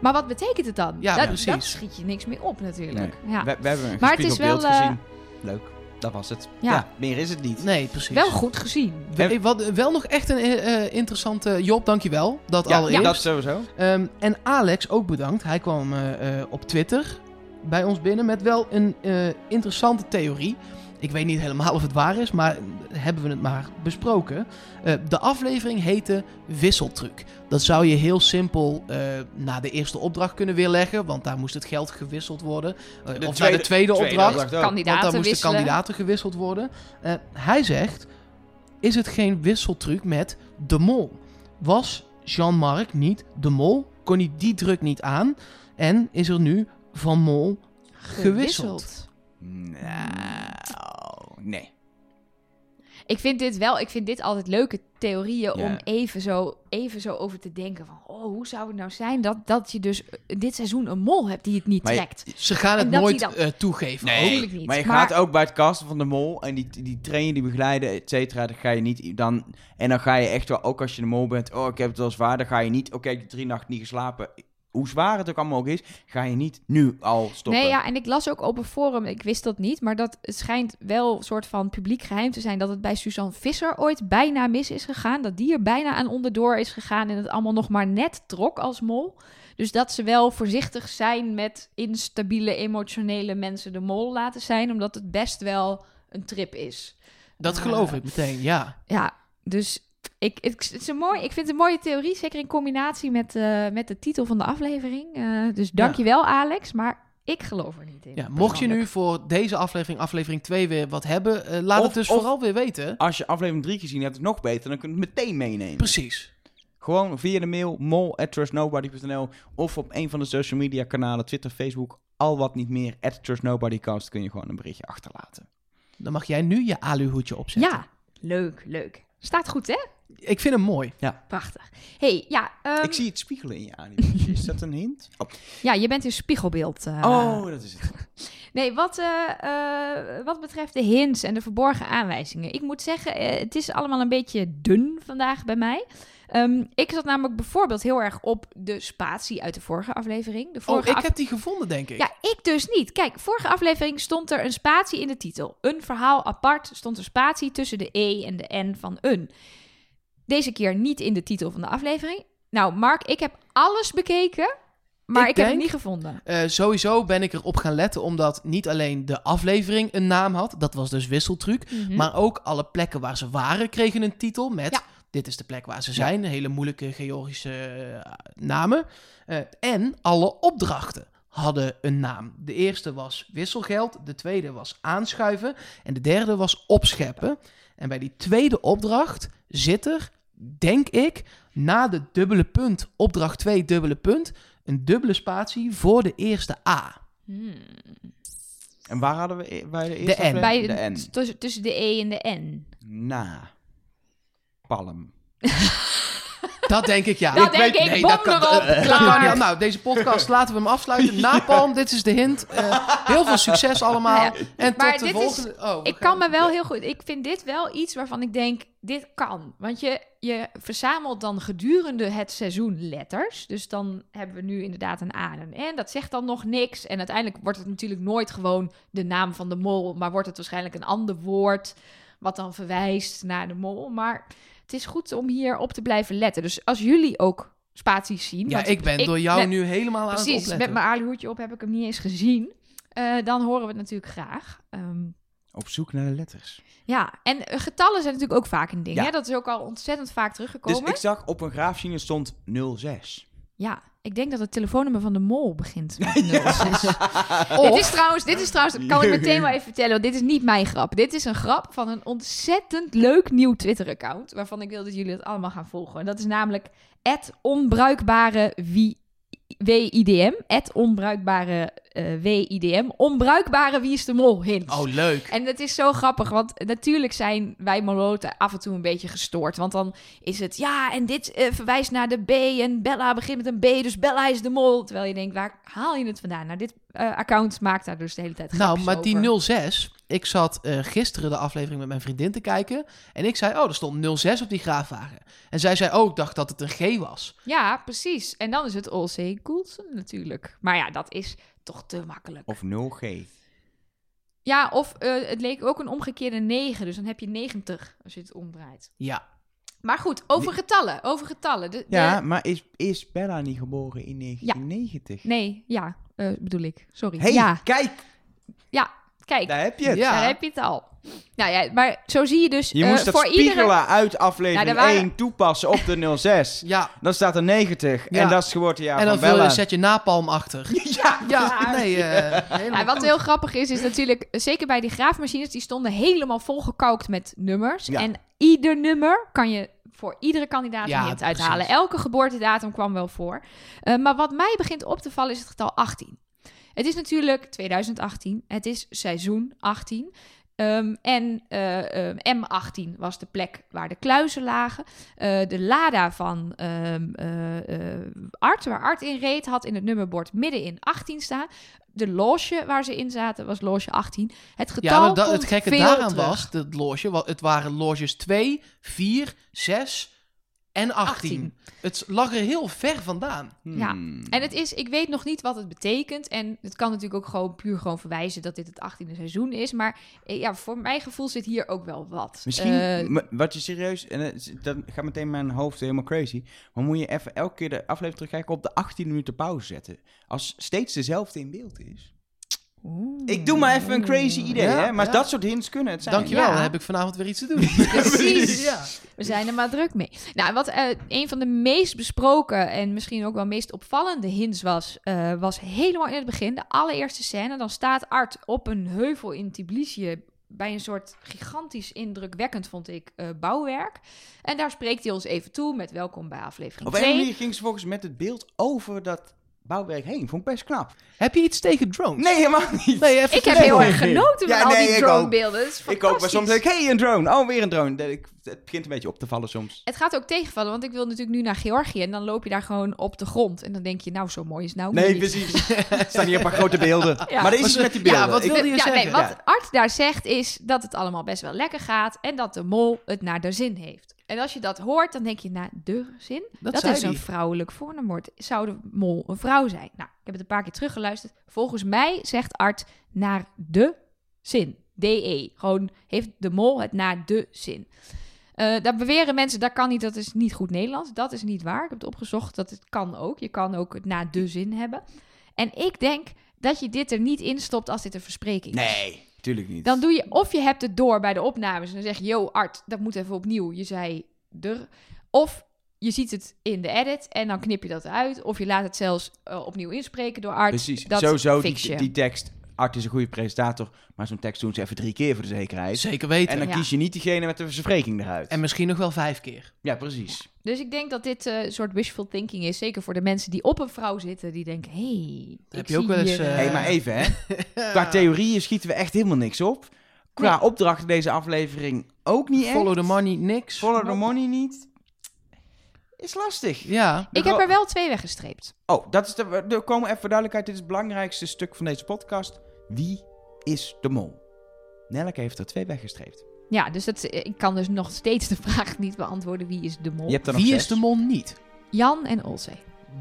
Maar wat betekent het dan? Ja, dat, precies. dat schiet je niks meer op natuurlijk. Ja. We, we hebben een Maar het is wel, beeld eh, gezien. Leuk. Dat was het. Ja. Ja. meer is het niet. Nee, precies. Wel goed gezien. We- wat, wel nog echt een eh, eh, interessante... Job, dankjewel. Dat Ja, allereerst. dat sowieso. Ehm, en Alex ook bedankt. Hij kwam eh, eh, op Twitter bij ons binnen met wel een eh, interessante theorie. Ik weet niet helemaal of het waar is, maar hebben we het maar besproken. Eh, de aflevering heette Wisseltruc. Dat zou je heel simpel eh, na de eerste opdracht kunnen weerleggen, want daar moest het geld gewisseld worden. Eh, of tweede- naar de tweede, opdracht, want daar Kandidaten moesten wisselen. kandidaten gewisseld worden. Eh, hij zegt, is het geen wisseltruc met de mol? Was Jean-Marc niet de mol? Kon hij die druk niet aan? En is er nu van mol gewisseld? Nou, nee. Ik vind dit wel, ik vind dit altijd leuke theorieën om even zo, even zo over te denken van, oh, hoe zou het nou zijn dat, dat je dus eh, dit seizoen een mol hebt die het niet Maar je- trekt? Ze gaan het nooit dan- eh, toegeven. Nee, ook. Niet. maar je Maar- gaat ook bij het casten van de mol en die, die trainen, die begeleiden, et cetera, dan ga je niet dan en dan ga je echt wel, ook als je de mol bent, oh ik heb het wel zwaar, dan ga je niet, oké, ik heb drie nachten niet geslapen, hoe zwaar het ook allemaal ook is, ga je niet nu al stoppen. Nee, ja, en ik las ook op een forum, ik wist dat niet, maar dat het schijnt wel een soort van publiek geheim te zijn dat het bij Suzanne Visser ooit bijna mis is gegaan. Dat die er bijna aan onderdoor is gegaan en het allemaal nog maar net trok als mol. Dus dat ze wel voorzichtig zijn met instabiele, emotionele mensen de mol laten zijn, omdat het best wel een trip is. Dat geloof ik meteen, ja. Ja, dus ik, ik, het is een mooi, ik vind het een mooie theorie, zeker in combinatie met, eh, met de titel van de aflevering. Eh, dus dankjewel Alex, maar ik geloof er niet in. ja. Mocht je nu voor deze aflevering, aflevering 2, weer wat hebben, eh, laat Of- het dus of- vooral weer weten. Als je aflevering 3 gezien hebt, is het nog beter, dan kun je het meteen meenemen. Precies. Gewoon via de mail mol@trustnobody.nl of op een van de social media kanalen, Twitter, Facebook, al wat niet meer, at trustnobodycast, kun je gewoon een berichtje achterlaten. Dan mag jij nu je aluhoedje opzetten. Ja, leuk, leuk. Staat goed, hè? Ik vind hem mooi. Prachtig. hey, ja, ehm, Ik zie het spiegelen in je animatie. Is dat een hint? Oh, ja, je bent in spiegelbeeld. eh. oh dat is het. Nee, wat, eh, eh, wat betreft de hints en de verborgen aanwijzingen. Ik moet zeggen, het is allemaal een beetje dun vandaag bij mij. Ehm, ik zat namelijk bijvoorbeeld heel erg op de spatie uit de vorige aflevering. De Oh, vorige ik af- heb die gevonden, denk ik. Ja, ik dus niet. Kijk, vorige aflevering stond er een spatie in de titel. Een verhaal apart stond er spatie tussen de E en de N van een. Deze keer niet in de titel van de aflevering. Nou, Mark, ik heb alles bekeken, maar ik, Ik heb het niet gevonden. Eh, sowieso ben ik erop gaan letten omdat niet alleen de aflevering een naam had, dat was dus wisseltruc, Mhm. maar ook alle plekken waar ze waren kregen een titel met Ja. dit is de plek waar ze zijn, hele moeilijke Georgische eh, namen. Eh, en alle opdrachten hadden een naam. De eerste was wisselgeld, de tweede was aanschuiven en de derde was opscheppen. En bij die tweede opdracht zit er, denk ik, na de dubbele punt, opdracht 2 dubbele punt, een dubbele spatie voor de eerste A. Hmm. En waar hadden we e- bij de De eerste N. Bij, De N. tussen, tussen de E en de N. Na. Palm. Dat denk ik, ja. Dat denk ik, bom dat kan, erop, eh, dat klaar. kan niet. Nou, deze podcast laten we hem afsluiten. Napalm, dit is de hint. Eh, heel veel succes allemaal. Ja, En maar tot de dit is- volgende... oh, Ik kan me wel heel goed. Ik vind dit wel iets waarvan ik denk: dit kan. Want je, je verzamelt dan gedurende het seizoen letters. Dus dan hebben we nu inderdaad een A en een N. Dat zegt dan nog niks. En uiteindelijk wordt het natuurlijk nooit gewoon de naam van de mol. Maar wordt het waarschijnlijk een ander woord. Wat dan verwijst naar de mol. Maar het is goed om hier op te blijven letten. Dus als jullie ook spaties zien. Ja, ik ben door jou met- nu helemaal aan het Precies, opletten. met mijn aluhoedje op heb ik hem niet eens gezien. Eh, dan horen we het natuurlijk graag. Ehm, Op zoek naar de letters. ja, en eh, getallen zijn natuurlijk ook vaak een ding. Ja. Hè? Dat is ook al ontzettend vaak Dus teruggekomen. ik zag op een graafzine stond 06. Ja, ik denk dat het telefoonnummer van de mol begint met 06. Dit is trouwens, dit is trouwens, dat kan ik meteen wel even vertellen, want dit is niet mijn grap. Dit is een grap van een ontzettend leuk nieuw Twitter-account, waarvan ik wil dat jullie het allemaal gaan volgen. En dat is namelijk onbruikbare wie WIDM, het onbruikbare WIDM, onbruikbare Wie is de Mol hint. Oh, leuk. En het is zo grappig, want natuurlijk zijn wij Moloten af en toe een beetje gestoord. Want dan is het, ja, en dit eh, verwijst naar de B en Bella begint met een B, dus Bella is de mol. Terwijl je denkt, waar haal je het vandaan? Nou, dit eh, account maakt daar dus de hele tijd Nou, maar over. die 06, ik zat eh, gisteren de aflevering met mijn vriendin te kijken. En ik zei, oh, er stond 06 op die graafwagen. En zij zei, oh, ik dacht dat het een G was. Ja, precies. En dan is het Olsey Coulson natuurlijk. Maar ja, dat is toch te makkelijk. Of 0G. Ja, of eh, het leek ook een omgekeerde 9, dus dan heb je 90 als je het omdraait. Ja. Maar goed, over getallen, over getallen. De, de- Ja, maar is, is Bella niet geboren in 1990? Nee, ja, eh, bedoel ik. Sorry. hey, Ja, kijk, kijk, daar heb je het. Ja. daar heb je het al. Nou ja, maar zo zie je dus Je eh, moest dat voor spiegelen iedere... uit aflevering Nou, er waren- 1 toepassen op de 06. Ja. Dan staat er 90 Ja. en dat is het geboortejaar en dan van vul je, Bella. zet je napalm achter. Ja, Ja, nee, eh helemaal Ja, wat heel grappig is, is natuurlijk, zeker bij die graafmachines, die stonden helemaal volgekauwd met nummers. Ja. En ieder nummer kan je voor iedere kandidaat Ja, hint uithalen. Elke geboortedatum kwam wel voor. Eh, maar wat mij begint op te vallen is het getal 18. Het is natuurlijk 2018. Het is seizoen 18. Ehm, en eh, ehm, M18 was de plek waar de kluizen lagen. Eh, de Lada van ehm, eh, Art, waar Art in reed, had in het nummerbord midden in 18 staan. De loge waar ze in zaten was loge 18. Het getal Ja, maar dat, het gekke daaraan terug. was, dat loge, het waren loges 2, 4, 6 en 18. 18. Het lag er heel ver vandaan. Ja. Hmm. En het is, ik weet nog niet wat het betekent. En het kan natuurlijk ook gewoon puur gewoon verwijzen dat dit het 18e seizoen is. Maar eh, ja, voor mijn gevoel zit hier ook wel wat. Misschien, Eh, wat je serieus, en is- dan gaat meteen mijn hoofd helemaal crazy. Maar moet je even elke keer de aflevering terugkijken op de 18 minuten pauze zetten. Als steeds dezelfde in beeld is. Oeh. Ik doe maar even een crazy idee, Ja, hè? Maar ja. dat soort hints kunnen het zijn. Dankjewel, Ja. dan heb ik vanavond weer iets te doen. Precies. ja. We zijn er maar druk mee. Nou, wat eh, een van de meest besproken en misschien ook wel meest opvallende hints was, eh, was helemaal in het begin, de allereerste scène. Dan staat Art op een heuvel in Tbilisi bij een soort gigantisch indrukwekkend, vond ik, eh, bouwwerk. En daar spreekt hij ons even toe met welkom bij aflevering Op een 2. manier ging ze volgens met het beeld over dat bouwwerk heen. Vond ik best knap. Heb je iets tegen drones? Nee, helemaal niet. Nee, even Ik heb heel erg genoten Ja, van al die dronebeelden. Ik ook, maar soms denk ik, hey, een drone. Oh, weer een drone. Dat- ik- Het begint een beetje op te vallen soms. Het gaat ook tegenvallen, want ik wil natuurlijk nu naar Georgië en dan loop je daar gewoon op de grond. En dan denk je, nou, zo mooi is het nou Nee, niet. precies. Er staan hier een paar grote beelden. Ja. Maar er is iets met die ja, beelden. wat Ik- wil je ja, zeggen? Nee, wat Ja. Art daar zegt is dat het allemaal best wel lekker gaat en dat de mol het naar de zin heeft. En als je dat hoort, dan denk je, naar de zin? Dat, Dat, is een vrouwelijk voornaamwoord. Zou de mol een vrouw zijn? Nou, ik heb het een paar keer teruggeluisterd. Volgens mij zegt Art naar de zin. DE. Gewoon heeft de mol het naar de zin. Eh daar beweren mensen, dat kan niet, dat is niet goed Nederlands. Dat is niet waar. Ik heb het opgezocht, dat het kan ook. Je kan ook het naar de zin hebben. En ik denk dat je dit er niet in stopt als dit een verspreking is. Nee, tuurlijk niet. Dan doe je, of je hebt het door bij de opnames en dan zeg je, yo Art, dat moet even opnieuw. Je zei er. Of je ziet het in de edit en dan knip je dat eruit. Of je laat het zelfs eh, opnieuw inspreken door Art. Precies. Dat Sowieso, die tekst. Art is een goede presentator, maar zo'n tekst doen ze even drie keer voor de zekerheid. Zeker weten. En dan Ja. kies je niet diegene met de verspreking eruit. En misschien nog wel vijf keer. Ja, precies. Dus ik denk dat dit eh, een soort wishful thinking is. Zeker voor de mensen die op een vrouw zitten. Die denken, hey, Heb ik je ook zie wel eens, eh, eh, hey, maar even hè. Qua theorieën schieten we echt helemaal niks op. Qua Nee. opdracht deze aflevering ook niet echt. Follow the money, niks. Follow the money niet. Is lastig. Ja. Ik heb er wel twee weggestreept. Oh, dat is de, er komen even voor duidelijkheid. Dit is het belangrijkste stuk van deze podcast. Wie is de mol? Nelke heeft er twee weggestreept. Ja, dus dat, ik kan dus nog steeds de vraag niet beantwoorden. Wie is de mol? Je hebt er nog Wie zes. is de mol niet? Jan en Olzee.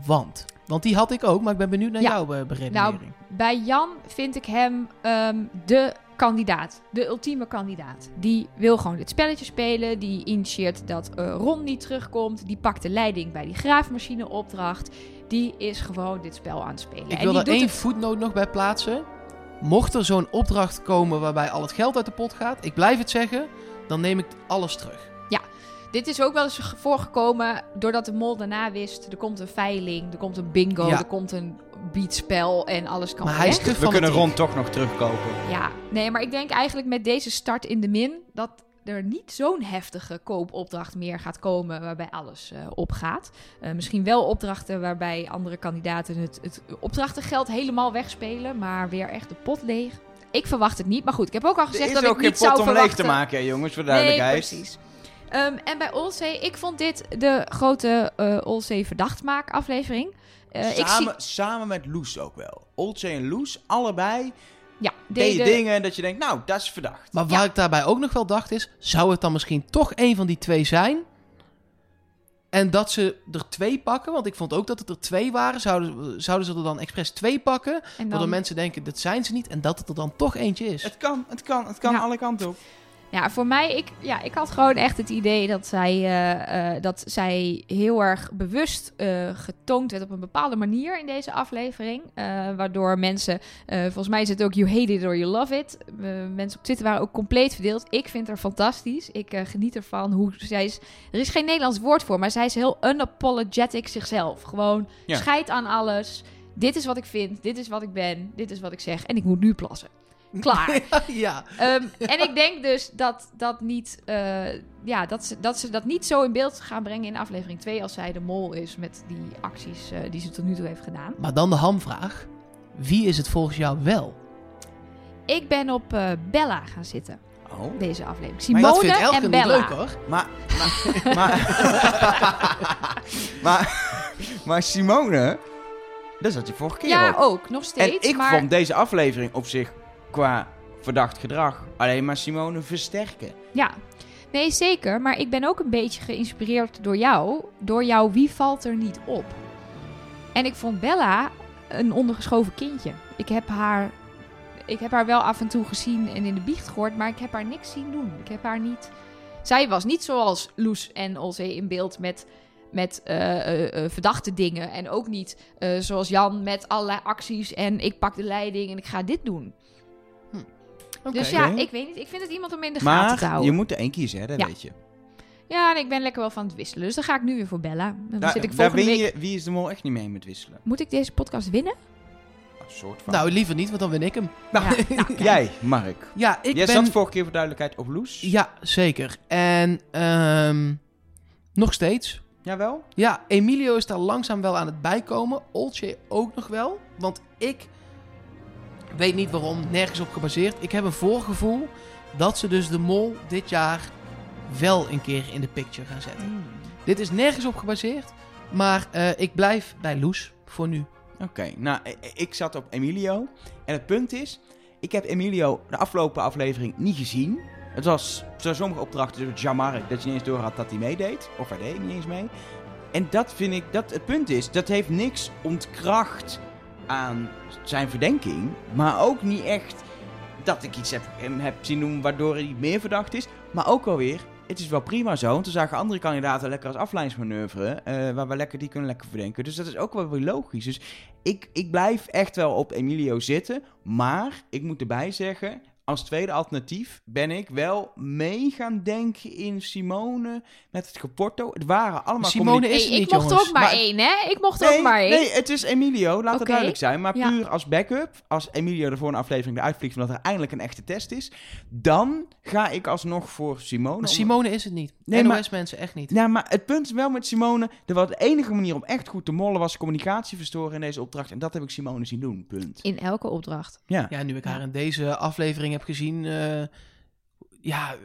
Want. Want die had ik ook, maar ik ben benieuwd naar Ja. jouw uh, beredenering. Bij Jan vind ik hem ehm, de kandidaat. De ultieme kandidaat. Die wil gewoon dit spelletje spelen. Die initieert dat eh, Ron niet terugkomt. Die pakt de leiding bij die graafmachine opdracht. Die is gewoon dit spel aan het spelen. ik wil die er doet één het- voetnoot nog bij plaatsen. Mocht er zo'n opdracht komen waarbij al het geld uit de pot gaat, ik blijf het zeggen, dan neem ik alles terug. dit is ook wel eens ge- voorgekomen doordat de mol daarna wist... er komt een veiling, er komt een bingo, Ja. er komt een beatspel en alles kan Maar hij is We kunnen fanatiek. Ron toch nog terugkopen. Ja, nee, maar ik denk eigenlijk met deze start in de min... dat er niet zo'n heftige koopopdracht meer gaat komen waarbij alles eh, opgaat. Eh, misschien wel opdrachten waarbij andere kandidaten het, het opdrachtengeld helemaal wegspelen, maar weer echt de pot leeg. Ik verwacht het niet, maar goed, ik heb ook al Er gezegd is dat ik ook geen niet zou pot om leeg verwachten. te maken, hè, jongens, voor Nee, duidelijkheid. precies. Ehm, en bij Olzee, ik vond dit de grote eh Olzee verdachtmaak aflevering. Eh, ik zie, samen, samen met Loes ook wel. Olcay en Loes, allebei ja, deden deden- dingen dat je denkt, nou, dat is verdacht. Maar waar ik daarbij ook nog wel dacht is, zou het dan misschien toch een van die twee zijn? En dat ze er twee pakken, want ik vond ook dat het er twee waren. Zouden, zouden ze er dan expres twee pakken? en Waardoor mensen denken, dat zijn ze niet. En dat het er dan toch eentje is. Het kan, het kan, het kan Ja. alle kanten op. Ja, voor mij, ik, ja, ik had gewoon echt het idee dat zij, eh, eh, dat zij heel erg bewust eh, getoond werd op een bepaalde manier in deze aflevering. Waardoor mensen, volgens mij is het ook you hate it or you love it. Mensen op Twitter waren ook compleet verdeeld. Ik vind haar fantastisch. Ik geniet ervan hoe zij is. Er is geen Nederlands woord voor, maar zij is heel unapologetic zichzelf. Gewoon Ja. scheid aan alles. Dit is wat ik vind, dit is wat ik ben, dit is wat ik zeg en ik moet nu plassen. Klaar. ja, Ehm, en ik denk dus dat dat niet, eh, ja, dat ze, dat ze dat niet zo in beeld gaan brengen in aflevering 2 als zij de mol is met die acties eh, die ze tot nu toe heeft gedaan. maar dan de hamvraag. Wie is het volgens jou wel? Ik ben op eh, Bella gaan zitten, Oh. deze aflevering. Maar Simone dat vindt Elke en niet Bella. leuk hoor. Maar, maar, maar, maar, maar Simone, dat zat je vorige keer Ja, op. ook, nog En steeds. ik maar vond deze aflevering op zich qua verdacht gedrag alleen maar Simone versterken. ja, nee zeker. Maar ik ben ook een beetje geïnspireerd door jou. Door jou, wie valt er niet op? En ik vond Bella een ondergeschoven kindje. Ik heb haar, ik heb haar wel af en toe gezien en in de biecht gehoord, maar ik heb haar niks zien doen. Ik heb haar niet. Zij was niet zoals Loes en Olzee in beeld met, met eh, eh, eh, verdachte dingen. En ook niet zoals Jan met allerlei acties en ik pak de leiding en ik ga dit doen. Dus ja, ik weet niet. Ik vind het iemand om in de gaten te Maar houden. je moet er één kiezen, hè, dat Ja. weet je. Ja, en ik ben lekker wel van het wisselen. Dus dan ga ik nu weer voor Bella. Dan Daar, zit ik daar volgende win week... je Wie is de Mol echt niet mee met wisselen. Moet ik deze podcast winnen? Een soort van. Nou, liever niet, want dan win ik hem. Nou, Ja, nou, jij, Mark. Ja, ik jij ben... zat vorige keer voor duidelijkheid op Loes. Ja, zeker. En ehm, nog steeds. Jawel? Ja, Emilio is daar langzaam wel aan het bijkomen. Olcay ook nog wel. Want ik weet niet waarom, nergens op gebaseerd. Ik heb een voorgevoel dat ze dus de mol dit jaar wel een keer in de picture gaan zetten. Hmm. Dit is nergens op gebaseerd. Maar eh, ik blijf bij Loes voor nu. Oké, nou, i- i- ik zat op Emilio. En het punt is, ik heb Emilio de afgelopen aflevering niet gezien. Het was zo sommige opdrachten, zoals Jamark, dat je niet eens door had dat hij meedeed. Of hij deed niet eens mee. En dat vind ik, dat het punt is, dat heeft niks ontkracht aan zijn verdenking. Maar ook niet echt dat ik iets heb, hem heb zien doen waardoor hij meer verdacht is. Maar ook alweer, het is wel prima zo. Want we zagen andere kandidaten lekker als afleidingsmanoeuvre. eh, waar we lekker, die kunnen lekker verdenken. Dus dat is ook wel weer logisch. Dus ik, ik blijf echt wel op Emilio zitten. Maar ik moet erbij zeggen, als tweede alternatief ben ik wel mee gaan denken in Simone met het Geporto. Het waren allemaal Simone is Hey, het ik niet, mocht er jongens. ook maar Maar- één, hè? Ik mocht er Nee, ook maar één. nee, het is Emilio, laat het duidelijk zijn. Maar Ja. puur als backup, als Emilio er voor een aflevering eruit vliegt... omdat er eindelijk een echte test is... dan ga ik alsnog voor Simone. Maar Simone is het niet. Nee, maar- NOS-mensen echt niet. Nou, maar het punt is wel met Simone... Er was de enige manier om echt goed te mollen... was communicatie verstoren in deze opdracht. En dat heb ik Simone zien doen, punt. In elke opdracht. Ja. Ja, nu ik haar in deze aflevering heb gezien... eh, ja,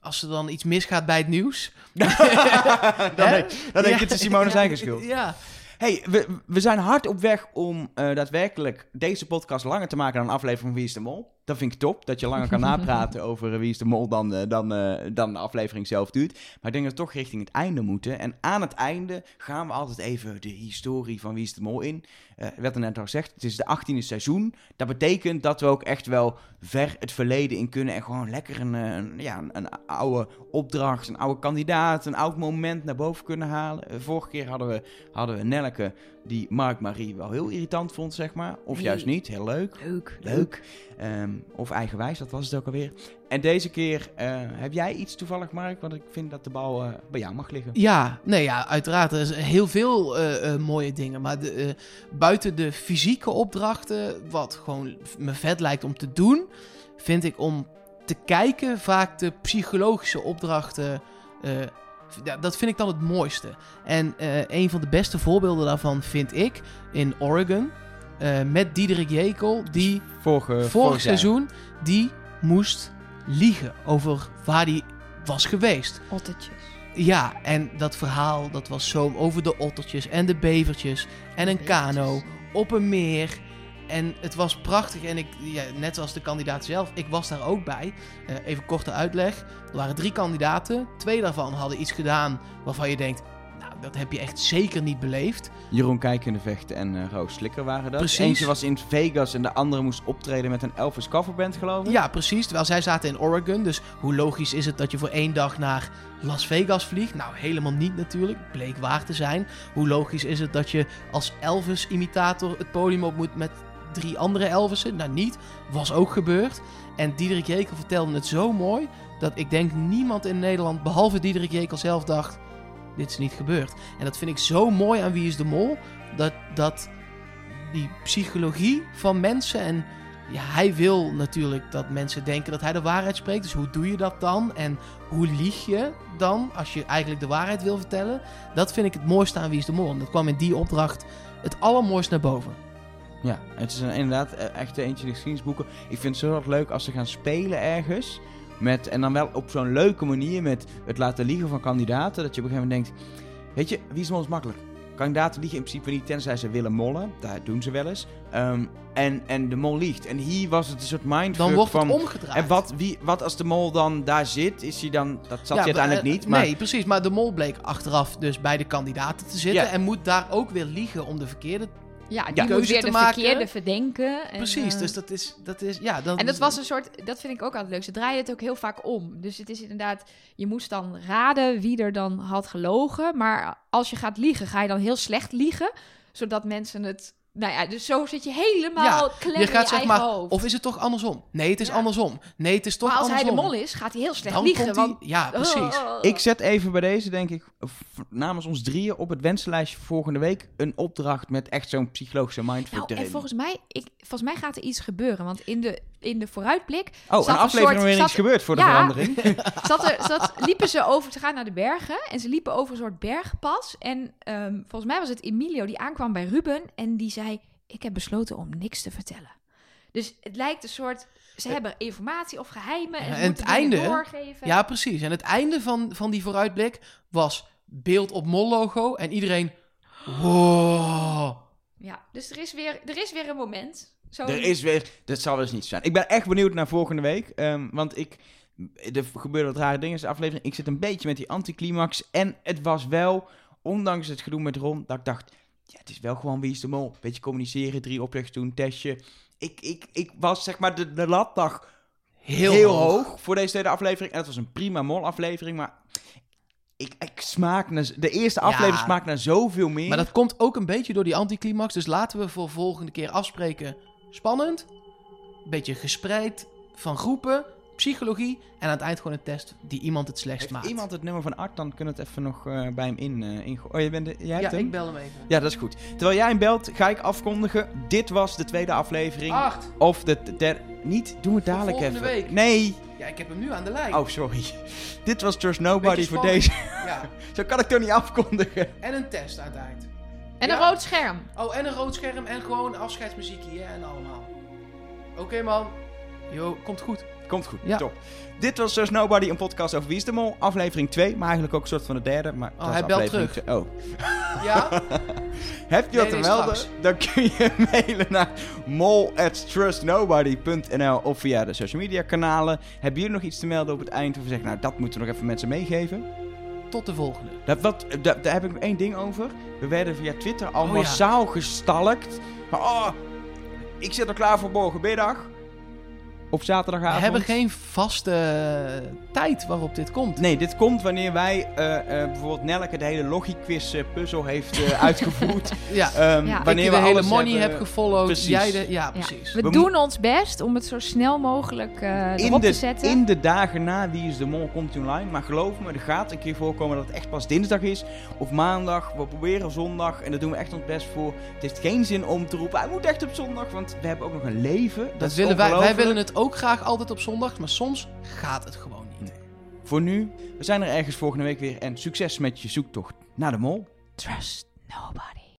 als er dan iets misgaat bij het nieuws... dan denk, dan denk ik, het is Simone zijn Ja, schuld. Ja, Hey, we, we zijn hard op weg om eh, daadwerkelijk deze podcast langer te maken dan een aflevering van Wie is de Mol. Dat vind ik top, dat je langer kan napraten over eh, Wie is de Mol dan, eh, dan, eh, dan de aflevering zelf duurt. Maar ik denk dat we toch richting het einde moeten. En aan het einde gaan we altijd even de historie van Wie is de Mol in. Eh werd er net al gezegd, het is de 18e seizoen. Dat betekent dat we ook echt wel ver het verleden in kunnen en gewoon lekker een, een, ja, een, een oude opdracht, een oude kandidaat, een oud moment naar boven kunnen halen. Vorige keer hadden we, hadden we Nelleke, die Mark Marie wel heel irritant vond, zeg maar. Of Nee. juist niet, heel leuk. Leuk. Leuk. Ehm, of eigenwijs, dat was het ook alweer. En deze keer eh, heb jij iets toevallig, Mark? Want ik vind dat de bal eh, bij jou mag liggen. Ja, nee, ja, uiteraard. Er is heel veel eh, mooie dingen. Maar de, eh, buiten de fysieke opdrachten, wat gewoon me vet lijkt om te doen, vind ik om te kijken vaak de psychologische opdrachten. Ja, dat vind ik dan het mooiste. En eh, een van de beste voorbeelden daarvan vind ik in Oregon. eh, met Diederik Jekel, die Vorige, vorig seizoen, die moest liegen over waar hij was geweest. Ottetjes. Ja, en dat verhaal, dat was zo over de ottertjes en de bevertjes en een kano op een meer. En het was prachtig. En ik, ja, net als de kandidaat zelf, ik was daar ook bij. Eh, even korte uitleg. Er waren drie kandidaten. Twee daarvan hadden iets gedaan waarvan je denkt, nou, dat heb je echt zeker niet beleefd. Jeroen Kijkende Vechten en eh, Roos Slikker waren dat. Precies. Eentje was in Vegas en de andere moest optreden met een Elvis coverband, geloof ik. Ja, precies. Terwijl zij zaten in Oregon. Dus hoe logisch is het dat je voor één dag naar Las Vegas vliegt? Nou, helemaal niet natuurlijk. Bleek waar te zijn. Hoe logisch is het dat je als Elvis-imitator het podium op moet met drie andere Elvissen? Nou, niet. Was ook gebeurd. En Diederik Jekel vertelde het zo mooi... dat ik denk niemand in Nederland, behalve Diederik Jekel zelf, dacht... dit is niet gebeurd. En dat vind ik zo mooi aan Wie is de Mol... dat, dat die psychologie van mensen en hij wil natuurlijk dat mensen denken dat hij de waarheid spreekt. Dus hoe doe je dat dan? En hoe lieg je dan als je eigenlijk de waarheid wil vertellen? Dat vind ik het mooiste aan Wie is de Mol. En dat kwam in die opdracht het allermooist naar boven. Ja, het is een, inderdaad eh, echt eentje in de geschiedenisboeken. Ik vind het zo erg leuk als ze gaan spelen ergens. Met, en dan wel op zo'n leuke manier met het laten liegen van kandidaten. Dat je op een gegeven moment denkt, weet je, wie is is makkelijk. Kandidaten liegen in principe niet, tenzij ze willen mollen. Dat doen ze wel eens. Ehm, en, en de mol liegt. En hier was het een soort mindfuck Dan wordt van... het omgedraaid. En wat, wie, wat als de mol dan daar zit? Is hij dan... Dat zat Ja, hij uiteindelijk eh, niet, maar... Nee, precies. Maar de mol bleek achteraf dus bij de kandidaten te zitten. Ja. En moet daar ook weer liegen om de verkeerde... Ja, die Ja. moet weer te de maken. verkeerde verdenken. En, precies, eh, dus dat is... Dat is ja, dan, En dat was een soort, dat vind ik ook altijd leuk. Ze draaien het ook heel vaak om. Dus het is inderdaad, je moest dan raden wie er dan had gelogen. Maar als je gaat liegen, ga je dan heel slecht liegen. Zodat mensen het, nou ja, dus zo zit je helemaal klem je in gaat je zeg eigen maar... hoofd. Of is het toch andersom? Nee, het is Ja. andersom. Nee, het is toch maar als hij de mol is, gaat hij heel slecht dan liegen. komt hij... want, Ja, precies. Oh. Ik zet even bij deze, denk ik, namens ons drieën op het wensenlijstje volgende week een opdracht met echt zo'n psychologische mindfuck Nou, erin. en volgens mij, ik, volgens mij gaat er iets gebeuren. Want in de, in de vooruitblik oh, zat een een aflevering waarin iets gebeurt voor de Ja. verandering. zat er, zat, liepen ze over, ze gaan naar de bergen en ze liepen over een soort bergpas. En ehm, volgens mij was het Emilio die aankwam bij Ruben en die zei, ik heb besloten om niks te vertellen. Dus het lijkt een soort, ze hebben informatie of geheimen en, en moeten het einde- doorgeven. Ja, precies. En het einde van, van die vooruitblik was beeld op mol-logo en iedereen... Wow. Ja, dus er is weer, er is weer een moment. Zo Er is weer, dat zal wel eens niet zijn. Ik ben echt benieuwd naar volgende week, ehm, want ik, er gebeuren wat rare dingen in deze aflevering. Ik zit een beetje met die anticlimax en het was wel, ondanks het gedoe met Ron, dat ik dacht, ja, het is wel gewoon wie is de mol. Beetje communiceren, drie opdrachten doen, testje. Ik, ik, ik was zeg maar de, de lat lag Heel, heel, hoog. hoog. voor deze tweede aflevering. En het was een prima mol-aflevering, maar ik, ik smaak naar, de eerste Ja. aflevering smaakt naar zoveel meer. Maar dat komt ook een beetje door die anticlimax. Dus laten we voor volgende keer afspreken. Spannend. Beetje gespreid van groepen. Psychologie. En aan het eind gewoon een test die iemand het slechtst maakt. iemand het nummer van Art, dan kunnen we het even nog eh, bij hem in, eh ingooien. Oh, je bent de, jij Ja, hebt hem? ik bel hem even. Ja, dat is goed. Terwijl jij hem belt, ga ik afkondigen. Dit was de tweede aflevering. Acht. Of de derde... Niet, doe het dadelijk volgende even. week. Nee. Ja, ik heb hem nu aan de lijn. Oh, sorry. Dit was Trust Nobody voor deze. Ja. Zo kan ik toch niet afkondigen. En een test aan het eind. En Ja. een rood scherm. Oh, en een rood scherm en gewoon afscheidsmuziekje en allemaal. Oké man. Yo, komt goed. Komt goed, Ja. top. Dit was Trust Nobody, een podcast over Wie is de Mol. Aflevering 2, maar eigenlijk ook een soort van de derde. Maar dat is hij belt terug. twee. Oh. Ja? Heb je Nee, wat te melden? straks. Dan kun je mailen naar mol@trustnobody.nl of via de social media kanalen. Hebben jullie nog iets te melden op het eind? Of zeggen, nou dat moeten we nog even mensen meegeven. Tot de volgende. Dat, wat, dat, daar heb ik één ding over. We werden via Twitter al Oh, ja. massaal gestalkt. Oh, ik zit er klaar voor morgenmiddag. Op zaterdagavond. We hebben geen vaste eh, tijd waarop dit komt. Nee, dit komt wanneer wij eh, eh, bijvoorbeeld Nelke de hele Logiquiz puzzel heeft eh, uitgevoerd. Ja, Ehm, Ja. wanneer ik we de hele alles money hebben- heb gefollowed. Precies. Jij de, ja, Ja. precies. We, We doen ons best om het zo snel mogelijk eh in erop de, te zetten. in de dagen na Wie is de Mol komt online. Maar geloof me, er gaat een keer voorkomen dat het echt pas dinsdag is. Of maandag. We proberen zondag. En daar doen we echt ons best voor. Het heeft geen zin om te roepen, hij moet echt op zondag. Want we hebben ook nog een leven. Dat, Dat is willen wij, wij willen het ook graag altijd op zondag, maar soms gaat het gewoon niet. Voor nu, we zijn er ergens volgende week weer. En succes met je zoektocht naar de Mol. Trust nobody.